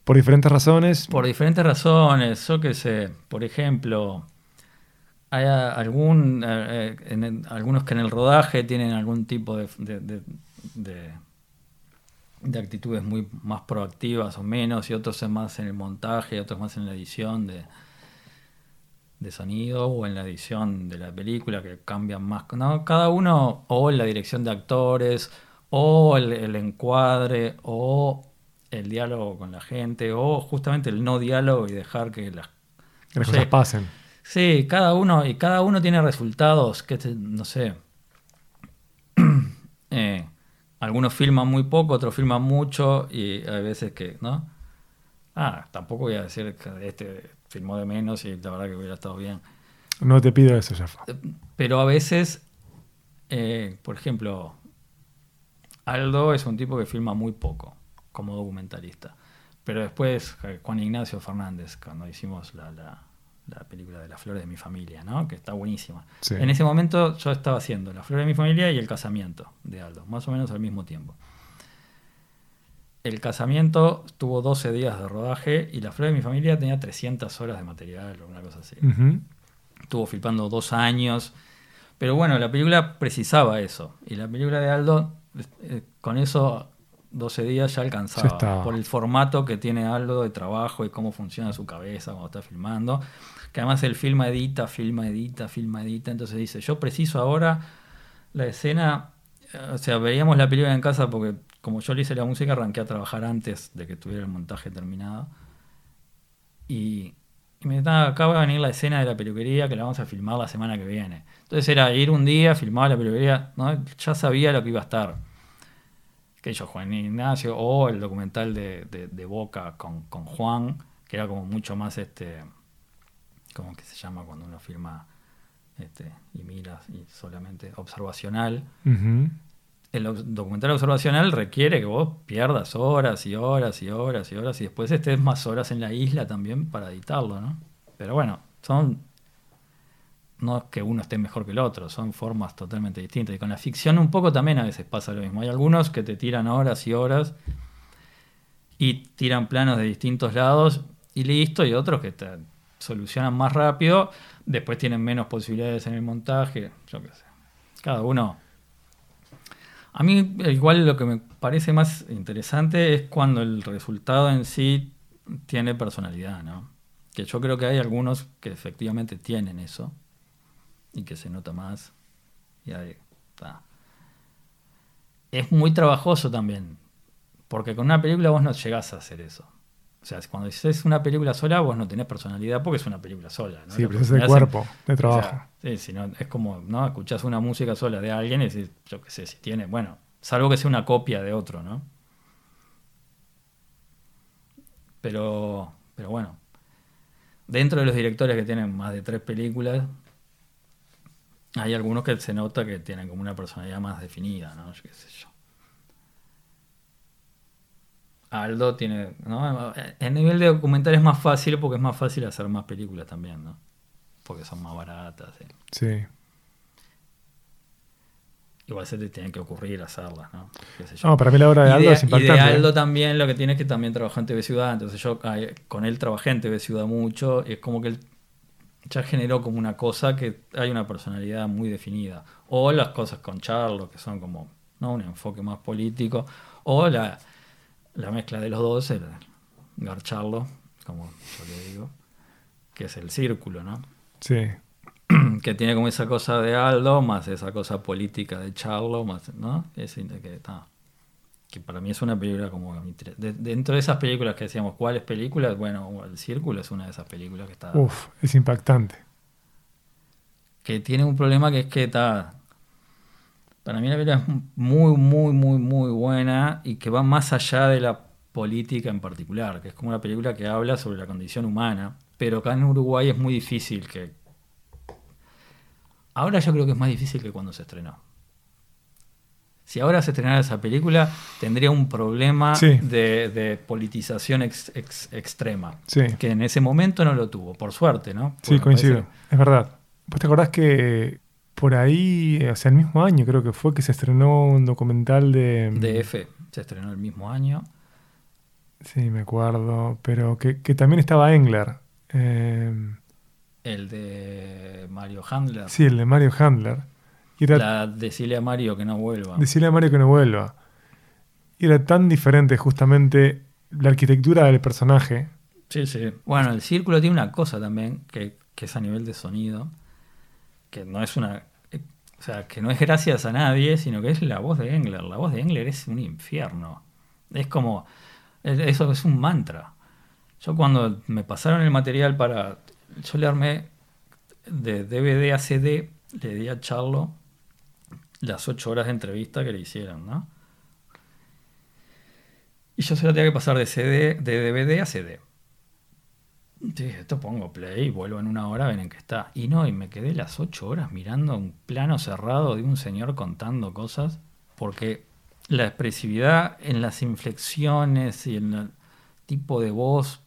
Por diferentes razones. por diferentes razones, yo qué sé, por ejemplo, hay algún, eh, eh, en el- algunos que en el rodaje tienen algún tipo de, de- de- de- de actitudes muy más proactivas o menos, y otros más en el montaje, otros más en la edición de, de sonido o en la edición de la película que cambian más. ¿no? Cada uno, o en la dirección de actores, o el, el encuadre, o el diálogo con la gente, o justamente el no diálogo y dejar que las Que las cosas pasen. Sí, cada uno, y cada uno tiene resultados que, te- no sé. Eh, algunos filman muy poco, otros filman mucho, y hay veces que, ¿no? Ah, tampoco voy a decir que este filmó de menos y la verdad que hubiera estado bien. No te pido eso, Jaffa. Pero a veces, eh, por ejemplo, Aldo es un tipo que filma muy poco como documentalista. Pero después, eh, Juan Ignacio Fernández, cuando hicimos la, la- la película de Las Flores de mi Familia, ¿no? que está buenísima. Sí. En ese momento yo estaba haciendo Las Flores de mi Familia y El Casamiento de Aldo, más o menos al mismo tiempo. El casamiento tuvo 12 días de rodaje y Las Flores de mi Familia tenía 300 horas de material o una cosa así estuvo filmando dos años. Pero bueno, la película precisaba eso. Y la película de Aldo, eh, con eso, 12 días ya alcanzaba. Ya estaba. por el formato que tiene Aldo de trabajo y cómo funciona su cabeza cuando está filmando. Que además él filma, edita, filma, edita, filma, edita. Entonces dice, yo preciso ahora la escena. eh, O sea, veíamos la película en casa porque como yo le hice la música, arranqué a trabajar antes de que tuviera el montaje terminado. Y, y me decía, acaba de venir la escena de la peluquería que la vamos a filmar la semana que viene. Entonces era ir un día, filmar la peluquería, ¿no? ya sabía lo que iba a estar. Que yo, Juan Ignacio, o el documental de, de- de Boca con, con Juan, que era como mucho más este. ¿Cómo que se llama cuando uno filma este, y mira y solamente observacional? El documental observacional requiere que vos pierdas horas y horas y horas y horas y después estés más horas en la isla también para editarlo, ¿no? Pero bueno, son. No es que uno esté mejor que el otro, son formas totalmente distintas. Y con la ficción un poco también a veces pasa lo mismo. Hay algunos que te tiran horas y horas y tiran planos de distintos lados y listo, y otros que te solucionan más rápido, después tienen menos posibilidades en el montaje, yo qué sé. Cada uno a mí igual lo que me parece más interesante es cuando el resultado en sí tiene personalidad, ¿no? Que yo creo que hay algunos que efectivamente tienen eso. Y que se nota más. Y ahí está. Es muy trabajoso también, porque con una película vos no llegás a hacer eso. O sea, cuando dices una película sola, vos no tenés personalidad porque es una película sola. ¿no? Sí, pero es se- cuerpo de trabajo. o sea, sí, si no, es como, ¿no? Escuchás una música sola de alguien y decís, yo qué sé, si tiene, bueno, salvo que sea una copia de otro, ¿no? Pero, pero bueno, dentro de los directores que tienen más de tres películas, hay algunos que se nota que tienen como una personalidad más definida, ¿no? Yo qué sé yo. Aldo tiene, ¿no? El nivel de documental es más fácil porque es más fácil hacer más películas también, ¿no? Porque son más baratas. ¿sí? Sí. Igual se te tiene que ocurrir hacerlas, ¿no? Qué sé yo. No, para mí la obra de Y Aldo es y impactante. de ¿eh? Aldo también lo que tiene es que también trabajó en TV Ciudad, entonces yo con él trabajé en TV Ciudad mucho, y es como que él ya generó como una cosa que hay una personalidad muy definida. O las cosas con Charlo, que son como ¿no? un enfoque más político, o la, la mezcla de los dos, el Garcharlo, como yo le digo, que es el círculo, ¿no? Sí. que tiene como esa cosa de Aldo, más esa cosa política de Charlo, más, ¿no? Es que, ta, que para mí es una película como... de- dentro de esas películas que decíamos, ¿cuáles películas? Bueno, El Círculo es una de esas películas que está... Uf, es impactante. Que tiene un problema que es que está... Para mí la película es muy, muy, muy, muy buena y que va más allá de la política en particular, que es como una película que habla sobre la condición humana, pero acá en Uruguay es muy difícil que... Ahora yo creo que es más difícil que cuando se estrenó. Si ahora se estrenara esa película, tendría un problema Sí. de, de politización ex- ex- extrema, Sí. que en ese momento no lo tuvo, por suerte, ¿no? Sí, Porque coincido. parece- Es verdad. ¿Vos te acordás que por ahí, o sea, el mismo año creo que fue que se estrenó un documental de... DF se estrenó el mismo año. Sí, me acuerdo. Pero que, que también estaba Engler. Eh, El de Mario Handler. sí, el de Mario Handler. Era La decirle a Mario que no vuelva. decirle a Mario que no vuelva. Y era tan diferente justamente la arquitectura del personaje. Sí, sí. Bueno, el círculo tiene una cosa también, que, que es a nivel de sonido, que no es una. eh, O sea, que no es gracias a nadie, sino que es la voz de Engler. La voz de Engler es un infierno. Es como. es- Eso es un mantra. Yo cuando me pasaron el material para. Yo le armé de DVD a CD, le di a Charlo las ocho horas de entrevista que le hicieron, ¿no? Y yo se lo tenía que pasar de CD, de DVD a CD. Sí, esto pongo play, vuelvo en una hora, ven en qué está. Y no, y me quedé las ocho horas mirando un plano cerrado de un señor contando cosas, porque la expresividad en las inflexiones y en el tipo de voz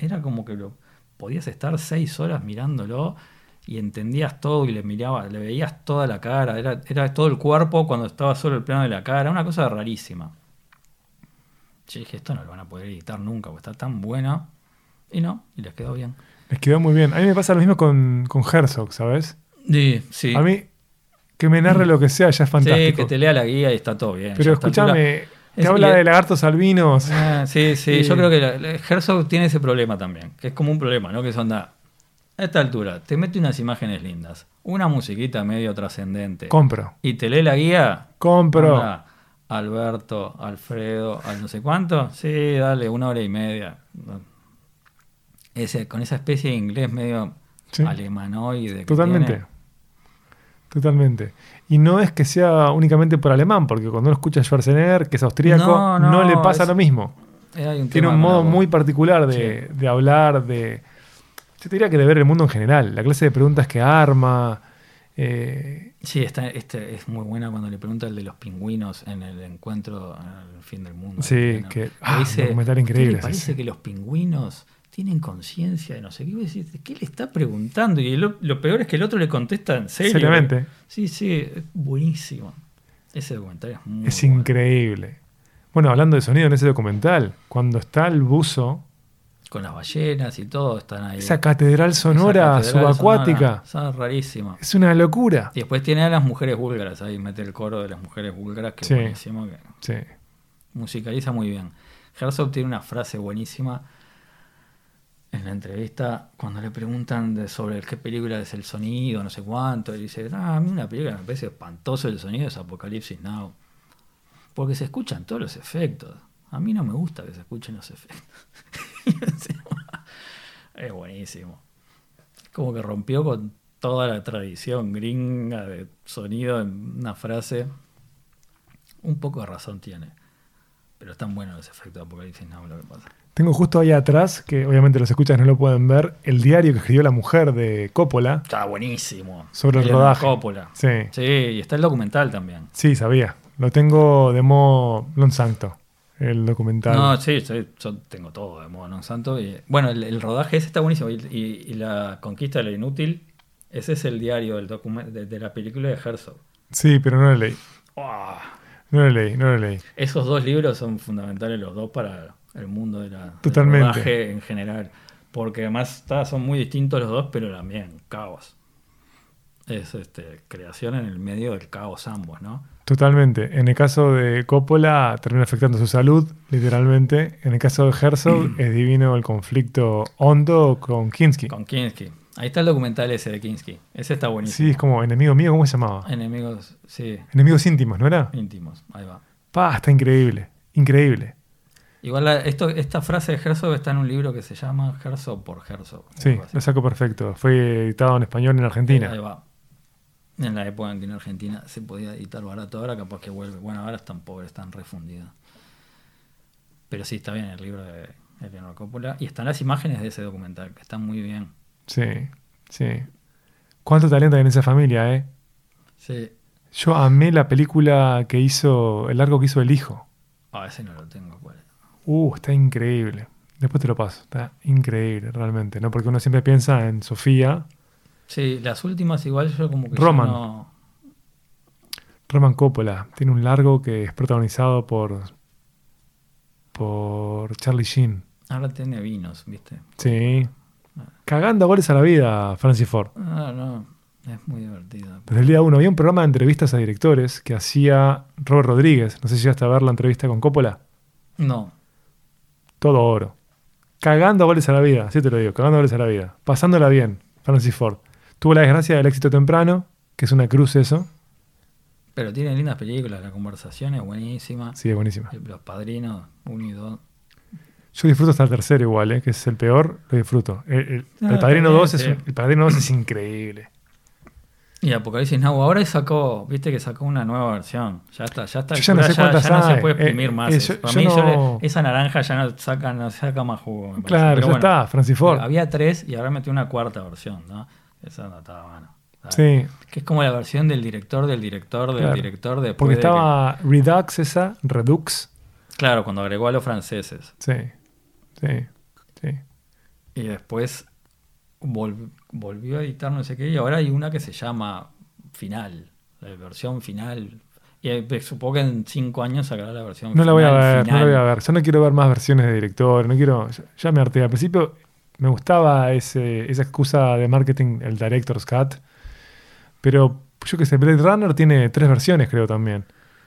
era como que lo podías estar seis horas mirándolo y entendías todo y le mirabas, le veías toda la cara, era, era todo el cuerpo cuando estaba solo el plano de la cara, una cosa rarísima. Yo dije, esto no lo van a poder editar nunca, porque está tan bueno. Y no, y les quedó bien. Les quedó muy bien. A mí me pasa lo mismo con, con Herzog, ¿sabes? Sí, sí. A mí, que me narre lo que sea ya es fantástico. Sí, que te lea la guía y está todo bien. Pero escúchame, te es habla que- de lagartos albinos. Ah, sí, sí, yo creo que la- la- Herzog tiene ese problema también, que es como un problema, ¿no? Que son da, a esta altura, te mete unas imágenes lindas, una musiquita medio trascendente, Compro. y te lee la guía, Compro. anda, Alberto, Alfredo, al no sé cuánto, sí, dale, una hora y media. Ese, con esa especie de inglés medio Sí. alemanoide. Totalmente. tiene. Totalmente. Y no es que sea únicamente por alemán, porque cuando uno escucha a Schwarzenegger, que es austríaco, No, no, no, le pasa es- lo mismo. Eh, Tiene un modo muy particular de, de hablar, de... Yo te diría que de ver el mundo en general, la clase de preguntas que arma. eh, Sí, esta, es muy buena cuando le pregunta el de los pingüinos en el encuentro al fin del mundo. Sí, ¿no? que- ah, un documental increíble ¿qué le parece ese?" que los pingüinos tienen conciencia de no sé qué? ¿Qué le está preguntando? Y lo, lo peor es que el otro le contesta en serio. Seriamente. Sí, sí, es buenísimo. Ese documental es muy es bueno. increíble. Bueno, hablando de sonido en ese documental, cuando está el buzo, Con las ballenas y todo están ahí. esa catedral Esa sonora catedral subacuática, sonora, esa rarísima. es una locura. Y después tiene a las mujeres búlgaras, ahí mete el coro de las mujeres búlgaras, que Sí. es buenísimo, que Sí. musicaliza muy bien. Herzog tiene una frase buenísima en la entrevista, cuando le preguntan de- sobre qué película es el sonido, no sé cuánto, él dice, ah, a mí una película me parece espantoso el sonido es Apocalipsis Now. Porque se escuchan todos los efectos. A mí no me gusta que se escuchen los efectos. Es buenísimo. Como que rompió con toda la tradición gringa de sonido en una frase. Un poco de razón tiene. Pero están buenos los efectos de Apocalipsis Now, lo que pasa. Tengo justo ahí atrás, que obviamente los escuchas no lo pueden ver, el diario que escribió la mujer de Coppola Está buenísimo. sobre el rodaje. Coppola. Sí, Sí, y está el documental también. sí, sabía. Lo tengo de modo non el documental. No, sí, sí, yo tengo todo de modo non santo. Y, bueno, el, el rodaje ese está buenísimo. Y, y- y la conquista de lo inútil, ese es el diario del de, de la película de Herzog. Sí, pero no lo leí. ¡Uah! No lo leí, no lo leí. Esos dos libros son fundamentales los dos para el mundo de la, del Totalmente. rodaje en general. Porque además está- son muy distintos los dos, pero también caos. Es este, creación en el medio del caos ambos, ¿no? Totalmente. En el caso de Coppola termina afectando su salud, literalmente. En el caso de Herzog es divino el conflicto hondo con Kinski. Con Kinski. Ahí está el documental ese de Kinski. Ese está buenísimo. Sí, es como enemigo mío, ¿cómo se llamaba? Enemigos, sí, Enemigos íntimos, ¿no era? íntimos. Ahí va. Pa, está increíble. Increíble. Igual la- esto, esta frase de Herzog está en un libro que se llama Herzog por Herzog. Sí, lo saco perfecto. Fue editado en español en Argentina. Ahí va. En la época en que en Argentina se podía editar barato, ahora capaz que vuelve. Bueno, ahora están pobres, están refundidos. Pero sí, está bien el libro de Eleanor Coppola. Y están las imágenes de ese documental, que están muy bien. Sí, sí. ¿Cuánto talento hay en esa familia, eh? Sí. Yo amé la película que hizo, el largo que hizo El Hijo. Ah, ese no lo tengo. ¿cuál? Uh, está increíble. Después te lo paso. Está increíble, realmente, ¿no? Porque uno siempre piensa en Sofía. Sí, las últimas igual yo como que Roman. no... Roman Coppola tiene un largo que es protagonizado por por Charlie Sheen. Ahora tiene vinos, ¿viste? Sí. Cagando a goles a la vida, Francis Ford. No, no, es muy divertido. Desde el día uno había un programa de entrevistas a directores que hacía Robert Rodríguez. No sé si llegaste a ver la entrevista con Coppola. No, Todo oro. Cagando a goles a la vida, así te lo digo, cagando a goles a la vida. Pasándola bien, Francis Ford. Tuvo la desgracia del éxito temprano, que es una cruz eso. pero tiene lindas películas, la conversación es buenísima. Sí, es buenísima. Los padrinos, uno y dos. Yo disfruto hasta el tercero igual, ¿eh? que es el peor, lo disfruto. El, el- No, el Padrino también, 2 es, el Padrino 2 es increíble. Y Apocalipsis Now ahora sacó, viste que sacó una nueva versión. Ya está, ya está. Yo ya no sé ya no se puede Eh, exprimir más. eh, yo- Para yo mí, le- no- esa naranja ya no saca, no saca más jugo. me. Claro, Pero ya bueno, está, Francis Ford. Había tres y ahora metió una cuarta versión, ¿no? Esa no estaba bueno. Sí, Que es como la versión del director, del director, del Claro. director de porque estaba Redux esa, Redux. Claro, cuando agregó a los franceses. Sí, sí, sí. Y después vol- volvió a editar no sé qué. Y ahora hay una que se llama Final. La versión final. Y eh, supongo que en cinco años sacará la versión No la voy a final, ver, no final. la voy a ver. Yo no quiero ver más versiones de director, no quiero. Ya, ya me harté. Al principio me gustaba ese, esa excusa de marketing, el Director's Cut. Pero yo que sé, Blade Runner tiene tres versiones, creo también.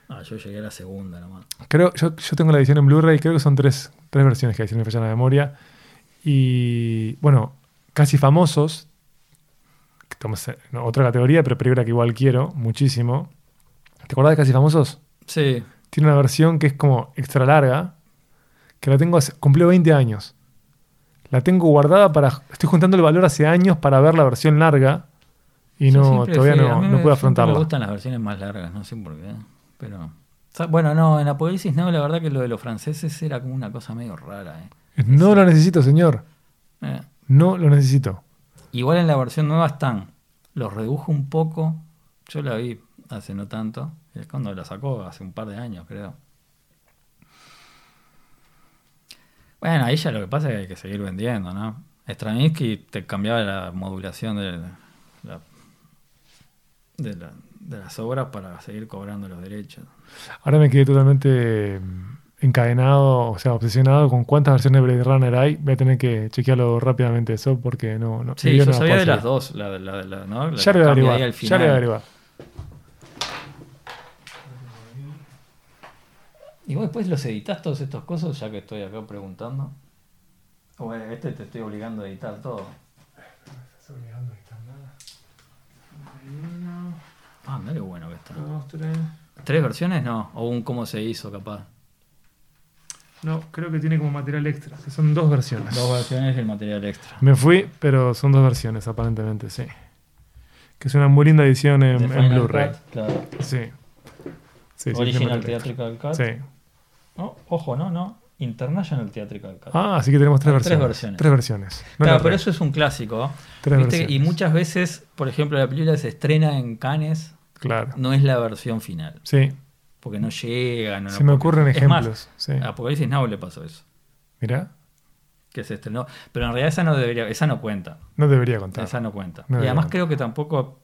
Ah, yo llegué a la segunda nomás. Creo, yo, yo tengo la edición en Blu-ray, creo que son tres, tres versiones que hay, si me falla la memoria. Y bueno, casi famosos, otra categoría, pero película que igual quiero muchísimo. ¿Te acordás de Casi Famosos? Sí, Tiene una versión que es como extra larga, que la tengo hace, cumplió 20 años. La tengo guardada para, estoy juntando el valor hace años para ver la versión larga y no, todavía no, no puedo afrontarla. Me gustan las versiones más largas, no sé por qué. Pero. Bueno, no, en Apocalipsis no, la verdad que lo de los franceses era como una cosa medio rara. eh. No lo necesito, señor. Eh, No lo necesito. Igual en la versión nueva están. Los redujo un poco. Yo la vi hace no tanto. Es cuando la sacó, hace un par de años, creo. Bueno, ahí ya lo que pasa es que hay que seguir vendiendo, ¿no? Stravinsky te cambiaba la modulación de, la- de, la- de las obras para seguir cobrando los derechos. Ahora me quedé totalmente mm, encadenado, o sea, obsesionado con cuántas versiones de Blade Runner hay. Voy a tener que chequearlo rápidamente eso porque no... no Sí, yo no sabía de las dos, la, de la, la- ¿no? La Ya lo voy a averiguar. Ya lo voy a averiguar. ¿Y vos después los editas todos estos cosas ya que estoy acá preguntando? Bueno, este te estoy obligando a editar todo. Estás olvidando esta nada. Uno, Ah, mira qué bueno que está. dos, tres. ¿Tres versiones? No. O un cómo se hizo, capaz. No, creo que tiene como material extra. que Son dos versiones. Dos versiones y el material extra. Me fui, pero son dos versiones, aparentemente, sí. Que es una muy linda edición en, en Blu-ray. Claro. Sí. Sí, sí, Original extra. Theatrical Cut. Sí. No, ojo, no, no. International Theatrical Cut. Ah, así que tenemos tres Hay tres versiones. versiones. Tres versiones. No claro, la pero eso es un clásico. Tres ¿viste? versiones. Y muchas veces, por ejemplo, la película se estrena en Cannes, Claro. no es la versión final. Sí. Porque no llega. No, Se me ocurren es más, ejemplos. sí. a Apocalipsis Now le pasó eso. Mirá, Que se estrenó. Pero en realidad esa no debería, esa no cuenta. no debería contar. Esa no cuenta. No y además creo que tampoco.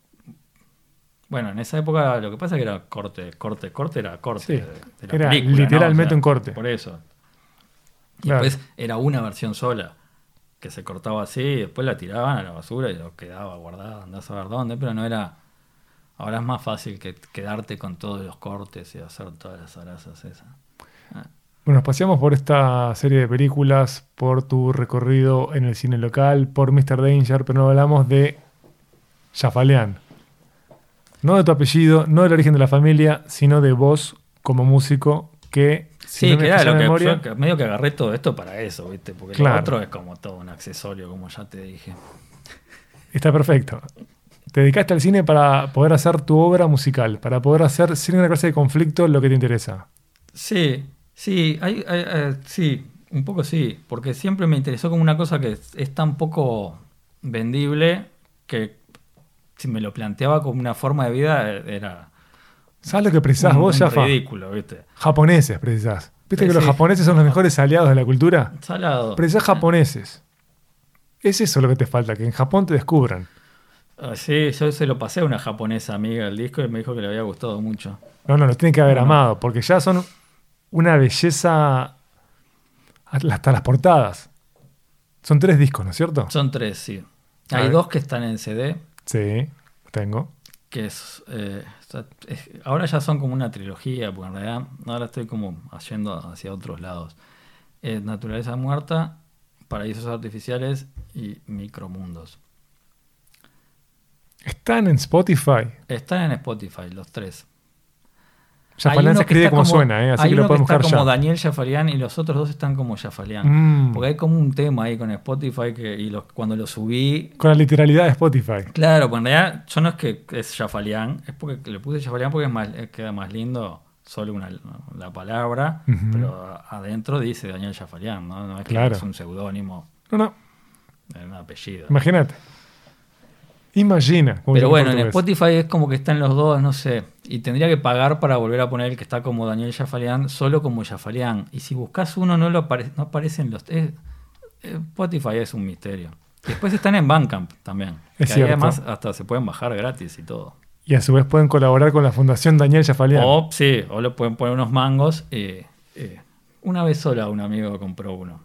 Bueno, en esa época lo que pasa es que era corte, corte, corte era corte. Sí, de- de la era película, ¿no? literalmente un corte. Por eso. Y Claro. después era una versión sola, que se cortaba así, y después la tiraban a la basura y lo quedaba guardada, andás a ver dónde, pero no era. Ahora es más fácil que quedarte con todos los cortes y hacer todas las arazas esas. Ah, Bueno, nos paseamos por esta serie de películas, por tu recorrido en el cine local, por Mr. Danger, pero no hablamos de Jafaleán. No de tu apellido, no del origen de la familia, sino de vos como músico que, si Sí, no que era lo que, memoria, yo medio que agarré todo esto para eso, ¿viste? Porque Claro. lo otro es como todo un accesorio, como ya te dije. está perfecto. Te dedicaste al cine para poder hacer tu obra musical, para poder hacer sin una clase de conflicto lo que te interesa. Sí, sí, hay, hay- eh, sí, un poco sí, porque siempre me interesó como una cosa que es, es tan poco vendible que si me lo planteaba como una forma de vida eh, era ¿Sabes lo que precisás un- vos, Jafa? ridículo, ¿viste? Japoneses precisás. ¿Viste que los japoneses son los mejores aliados de la cultura? Salado. Precisás japoneses. Es eso lo que te falta, que en Japón te descubran. Ah, sí, yo se lo pasé a una japonesa amiga el disco y me dijo que le había gustado mucho. No, no, los tienen que haber No, no. amado, porque ya son una belleza hasta las portadas. Son tres discos, ¿no es cierto? Son tres, sí. Hay dos que están en CD, Sí, tengo. que es, eh, es- ahora ya son como una trilogía, porque en realidad ahora estoy como yendo hacia otros lados. Naturaleza Muerta, Paraísos Artificiales y Micromundos. Están en Spotify. Están en Spotify los tres. Uno se que escribe como, como- suena, ¿eh? así hay que lo uno pueden está buscar como ya. Daniel Jafarian y los otros dos están como Jafalian. Mm, Porque hay como un tema ahí con Spotify que y los, cuando lo subí Con la literalidad de Spotify. Claro, pues en realidad yo no es que es Jafalián, es porque le puse Jafalián porque es más, eh, queda más lindo solo una, la palabra, pero adentro dice Daniel Jafalián, ¿no? No es que Claro. es un seudónimo, No, no, es un apellido. imagínate. Imagina. Pero bueno, en. Spotify es como que están los dos, no sé. Y tendría que pagar para volver a poner el que está como Daniel Jafalián, solo como Jafalián. Y si buscas uno, no, lo apare- no aparecen los. es- eh, Spotify es un misterio. Después están en Bandcamp también. Es que cierto. además hasta se pueden bajar gratis y todo. Y a su vez pueden colaborar con la Fundación Daniel Jafalián. O sí, o le pueden poner unos mangos. eh, eh, una vez sola un amigo compró uno.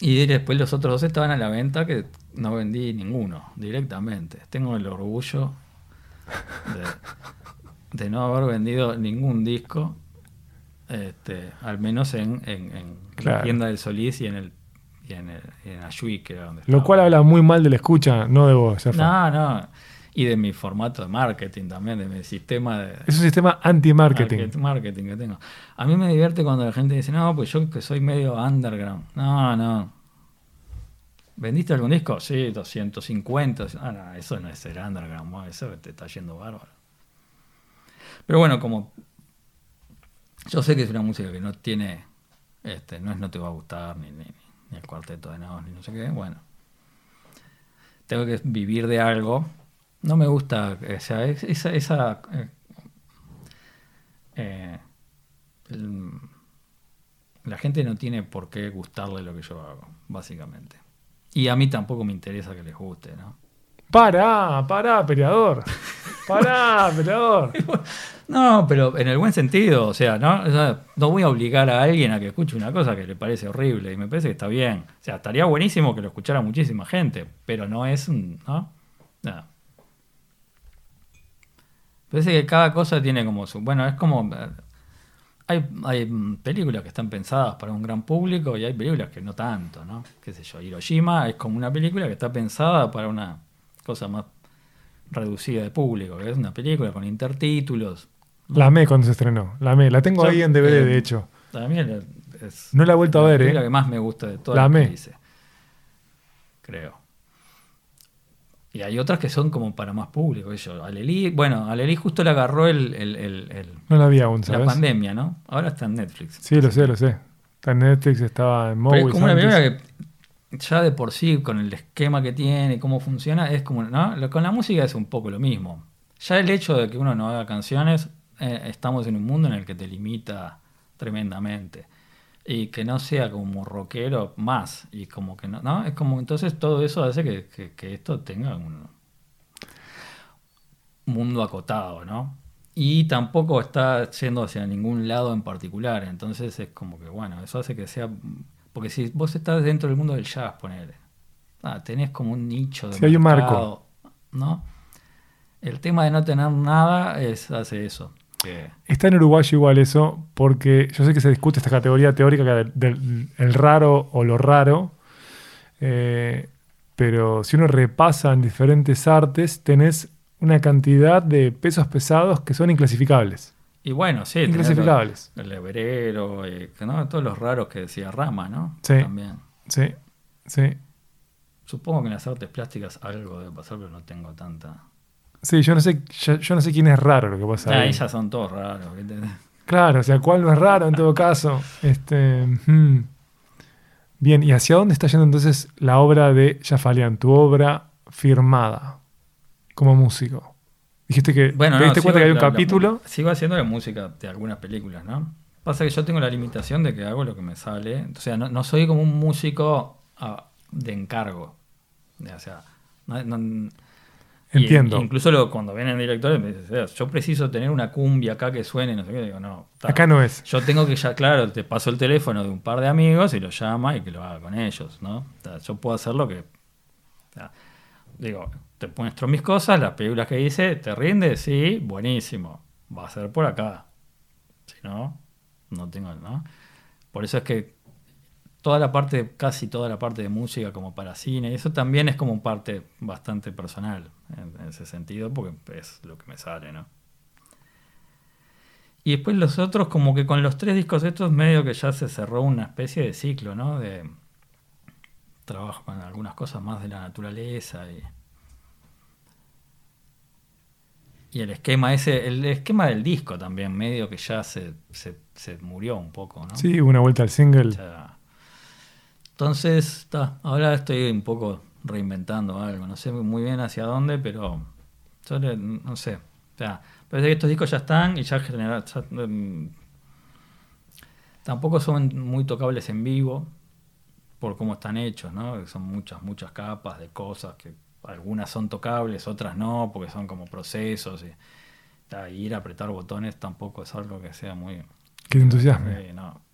Y después los otros dos estaban a la venta que no vendí ninguno directamente. Tengo el orgullo de, de no haber vendido ningún disco. Este, al menos en, en- en Claro. la tienda del Solís y en el y en, el, en Ayui, que era donde Lo estaba. cual habla muy mal de la escucha, no de vos. No, no. Y de mi formato de marketing también, de mi sistema de, Es un sistema anti-marketing. Market- marketing que tengo. A mí me divierte cuando la gente dice, no, pues yo que soy medio underground. No, no. ¿Vendiste algún disco? Sí, 250. Ah, no, eso no es ser underground, eso te está yendo bárbaro. Pero bueno, como yo sé que es una música que no tiene, este, no es no te va a gustar, ni, ni, ni el cuarteto de Nos, ni no sé qué, bueno. Tengo que vivir de algo. No me gusta, o sea, es- esa, esa eh, eh, la gente no tiene por qué gustarle lo que yo hago, básicamente. Y a mí tampoco me interesa que les guste, ¿no? Pará, pará, peleador. Pará, peleador. No, pero en el buen sentido, o sea, ¿no? O sea, no voy a obligar a alguien a que escuche una cosa que le parece horrible y me parece que está bien. O sea, estaría buenísimo que lo escuchara muchísima gente, pero no es un, ¿no? No. Parece que cada cosa tiene como su, bueno, es como eh, hay, hay películas que están pensadas para un gran público y hay películas que no tanto, ¿no? Qué sé yo, Hiroshima es como una película que está pensada para una cosa más reducida de público, que es una película con intertítulos. La amé cuando se estrenó. La amé. La tengo Yo, ahí en DVD, eh, de hecho. También es No la he vuelto a la ver, película ¿eh? que más me gusta de todas La las que hice. Creo. Y hay otras que son como para más público. Yo, Alelí, bueno, Alelí justo le agarró el, el- el- el- No la pandemia, ¿no? Ahora está en Netflix. Sí, lo sé, lo sé. Está en Netflix, estaba en Pero es como una película que ya de por sí, con el esquema que tiene, cómo funciona, es como, ¿no? Con la música es un poco lo mismo. Ya el hecho de que uno no haga canciones, eh, estamos en un mundo en el que te limita tremendamente. Y que no sea como rockero más. Y como que no, ¿no? Es como, entonces todo eso hace que, que- que esto tenga un mundo acotado, ¿no? Y tampoco está yendo hacia ningún lado en particular. Entonces es como que, bueno, eso hace que sea. Porque si vos estás dentro del mundo del jazz, ponele. ah, tenés como un nicho de Sí, hay un marco. mercado, ¿no? El tema de no tener nada es, hace eso. Está en Uruguay igual eso, porque yo sé que se discute esta categoría teórica del, del- el raro o lo raro, eh, pero si uno repasa en diferentes artes, tenés una cantidad de pesos pesados que son inclasificables. Y bueno, sí. Inclasificables. El hebrero, eh, ¿no? todos los raros que decía Rama, ¿no? Sí. También. Sí, sí. Supongo que en las artes plásticas algo debe pasar, pero no tengo tanta. Sí, yo no sé, yo, yo no sé quién es raro lo que pasa. Ah, ahí. ellas son todos raros. Claro, o sea, ¿cuál no es raro en todo caso? Este, hmm. Bien, ¿y hacia dónde está yendo entonces la obra de Jafalian, tu obra firmada como músico? Dijiste que Bueno, te no, diste cuenta que hay un la- la- capítulo. sigo haciendo la música de algunas películas, ¿no? Pasa que yo tengo la limitación de que hago lo que me sale. O sea, no, no soy como un músico ah, de encargo. O sea, no- y- Entiendo. incluso lo- cuando vienen directores me dicen, "O sea, yo preciso tener una cumbia acá que suene, no sé qué. Digo, no. ta. Acá no es. Yo tengo que ya, claro, te paso el teléfono de un par de amigos y lo llama y que lo haga con ellos, ¿no? Sea, yo puedo hacer lo que. digo, te muestro mis cosas, las películas que hice, ¿te rinde? Sí, buenísimo. Va a ser por acá. Si no, no tengo, ¿no? Por eso es que toda la parte, casi toda la parte de música como para cine, eso también es como parte bastante personal en, en ese sentido, porque es lo que me sale, ¿no? Y después los otros, como que con los tres discos estos, medio que ya se cerró una especie de ciclo, ¿no? De trabajo con algunas cosas más de la naturaleza y. Y el esquema ese, el esquema del disco también, medio que ya se, se, se murió un poco, ¿no? Sí, una vuelta al single. Sea, entonces, ta, ahora estoy un poco reinventando algo. No sé muy bien hacia dónde, pero yo le- no sé. O sea, parece que estos discos ya están y ya general, ya, em, tampoco son muy tocables en vivo por cómo están hechos, ¿no? Son muchas, muchas capas de cosas que algunas son tocables, otras no, porque son como procesos y, ta, ir a apretar botones tampoco es algo que sea muy... Que te entusiasme. no.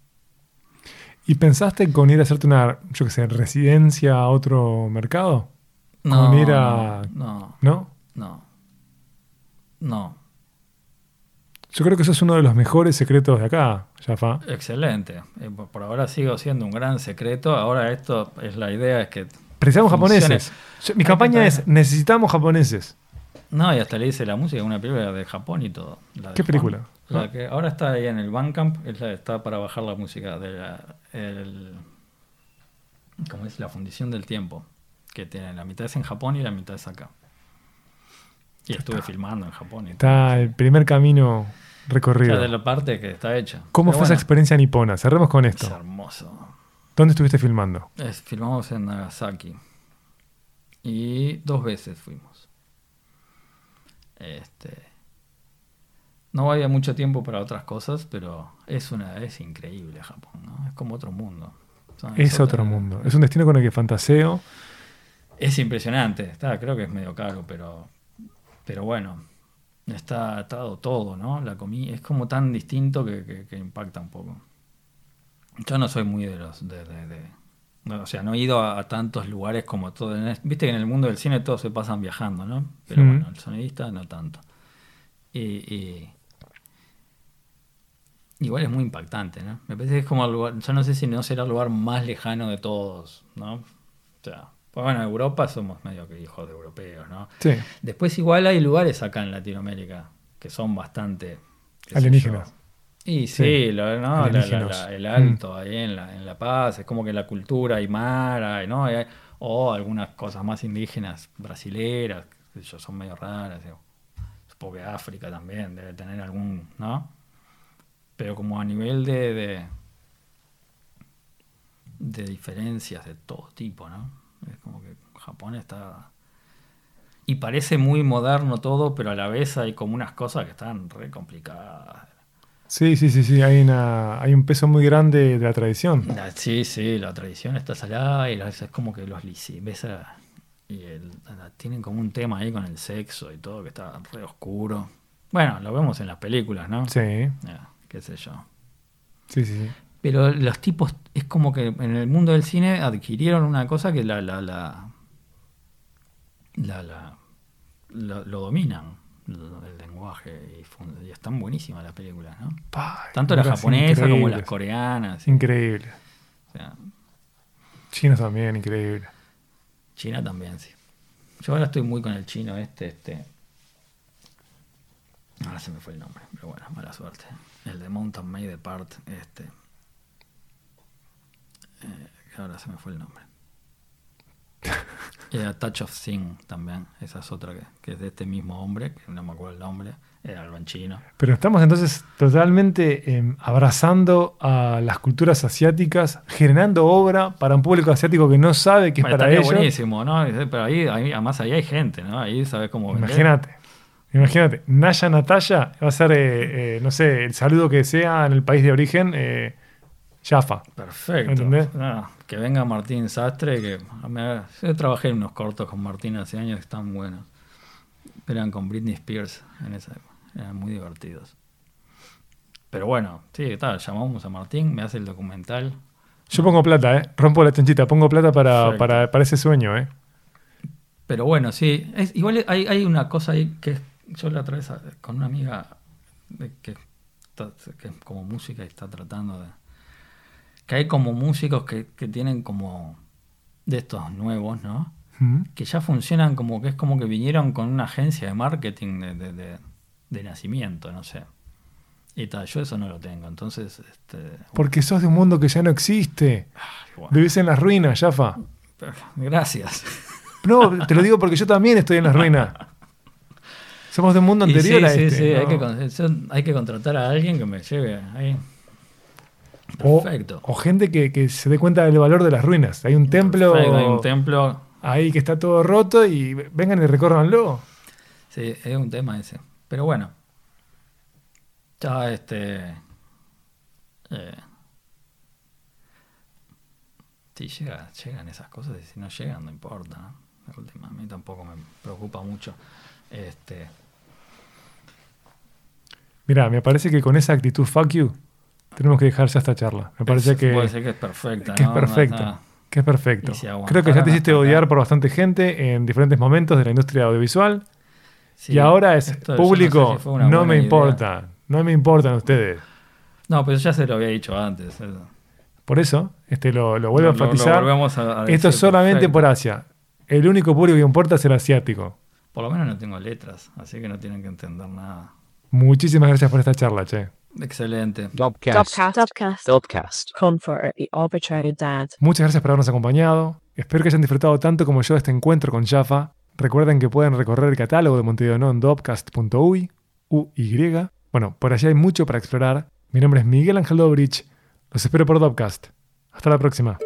¿Y pensaste con ir a hacerte una, yo qué sé, residencia a otro mercado? No, Con ir a- no, ¿No? no, no. Yo creo que eso es uno de los mejores secretos de acá, Jafa. Excelente. Eh, por- ahora sigo siendo un gran secreto. Ahora esto es la idea es que Precisamos Funcione. japoneses. Mi Hay campaña es, necesitamos japoneses. no y hasta le hice la música una película de Japón y todo. ¿Qué película? La Ah. que ahora está ahí en el Bandcamp. Es la, está para bajar la música de la, el, ¿cómo es? La fundición del tiempo. Que tiene la mitad es en Japón y la mitad es acá. Y estuve filmando en Japón. Y todo. Está el primer camino recorrido. Ya de la parte que está hecha. ¿Cómo Pero fue esa experiencia nipona? Cerremos con Es esto. hermoso. ¿Dónde estuviste filmando? Es- filmamos en Nagasaki. Y dos veces fuimos. Este. No había mucho tiempo para otras cosas, pero es una es increíble Japón, ¿no? Es como otro mundo. Es otra- otro mundo. Es un destino con el que fantaseo. Es impresionante. Está, creo que es medio caro, pero. Pero bueno. Está atado todo, ¿no? La comida. Es como tan distinto que, que- que impacta un poco. Yo no soy muy de los. De, de- de- no, o sea, no he ido a, a tantos lugares como todo. Viste que en el mundo del cine todos se pasan viajando, ¿no? Pero Mm. bueno, el sonidista no tanto. Y, y, igual es muy impactante, ¿no? Me parece que es como el lugar, yo no sé si no será el lugar más lejano de todos, ¿no? O sea, pues bueno, Europa somos medio que hijos de europeos, ¿no? Sí. Después igual hay lugares acá en Latinoamérica que son bastante... Alienígenas. Y sí, Sí, lo- ¿no? La- la- alienígenos. la- el alto ahí en la, en la Paz, es como que la cultura aymara, ¿no? Hay- o algunas cosas más indígenas, brasileras, yo, son medio raras. Supongo que África también debe tener algún, ¿no? Pero como a nivel de, de, de diferencias de todo tipo, ¿no? Es como que Japón está... Y parece muy moderno todo, pero a la vez hay como unas cosas que están re complicadas. Sí, sí, sí, sí. Hay, una, hay un peso muy grande de la tradición. La- sí, sí, la tradición está salada y las- es como que los ves a- y el- la- tienen como un tema ahí con el sexo y todo que está re oscuro. Bueno, lo vemos en las películas, ¿no? Sí, qué sé yo. sí, sí. sí. Pero los tipos, es como que en el mundo del cine adquirieron una cosa que la, la, la, la, la- lo, lo dominan, el lenguaje, y, fun- y están buenísimas las películas, ¿no? Tanto la cosas japonesa como las coreanas. Increíble. o sea, Chinos también, increíble. China también, sí. Yo ahora estoy muy con el chino este, este. Ahora se me fue el nombre, pero bueno, mala suerte. El de Mountain Made Apart, este. Eh, ahora se me fue el nombre. Y a Touch of Sin también, esa es otra que, que es de este mismo hombre, que no me acuerdo el nombre, era algo en chino. Pero estamos entonces totalmente eh, abrazando a las culturas asiáticas, generando obra para un público asiático que no sabe que es Bueno, para ellos. buenísimo, ¿no? Pero ahí, ahí- además ahí hay gente, ¿no? Ahí sabes cómo. Imagínate. Imagínate, Naya Natalia va a ser, eh, eh, no sé, el saludo que sea en el país de origen, eh, Jaffa. Perfecto. ¿Entendés? Ah, que venga Martín Sastre, que me- yo trabajé en unos cortos con Martín hace años que están buenos. Eran con Britney Spears en esa época. Eran muy divertidos. Pero bueno, sí, tal, llamamos a Martín, me hace el documental. Yo pongo plata, ¿eh? Rompo la chanchita, pongo plata para, para, para ese sueño, ¿eh? Pero bueno, sí, es, igual hay, hay una cosa ahí que yo la otra vez a- con una amiga de que, es como música y está tratando de... Que hay como músicos que, que tienen como de estos nuevos, ¿no? Mm. que ya funcionan como que es como que vinieron con una agencia de marketing de, de- de- de nacimiento, no sé. Y tal, yo eso no lo tengo, entonces, este, Porque sos de un mundo que ya no existe. bueno, Vivís en las ruinas, Jaffa. gracias. No, te lo digo porque yo también estoy en las ruinas. Somos de un mundo anterior sí, a sí, este. sí, yo- hay que contratar a alguien que me lleve ahí. o, Perfecto. o gente que, que se dé cuenta del valor de las ruinas. Hay un templo, Perfecto, hay un templo. ahí que está todo roto y vengan y recórranlo. Sí, es un tema ese. Pero bueno. Ya este. eh, si llega, llegan esas cosas y si no llegan, no importa. ¿no? La última, a mí tampoco me preocupa mucho. Este, Mira, me parece que con esa actitud fuck you tenemos que dejar ya esta charla. Me parece es- que, puede ser que es perfecta. que es. Ah, Que es perfecto. Creo que ya te hiciste odiar por bastante gente en diferentes momentos de la industria audiovisual. sí, y ahora es no sé público, si no, me idea. importa. No me importan ustedes. No, pero ya se lo había dicho antes. eso. Por eso, este lo, lo vuelvo a Lo- enfatizar. volvemos a- a Esto es solamente perfecto. por Asia. El único público que importa es el asiático. Por lo menos no tengo letras, así que no tienen que entender nada. Muchísimas gracias por esta charla, che. Excelente. Dubcast. Dubcast. Comfort at the Arbitrary Dad. Muchas gracias por habernos acompañado. Espero que hayan disfrutado tanto como yo de este encuentro con Jaffa. Recuerden que pueden recorrer el catálogo de Montevideo No en dopcast.uy, UY. Bueno, por allá hay mucho para explorar. Mi nombre es Miguel Ángel Dobrich. Los espero por Dopcast. Hasta la próxima.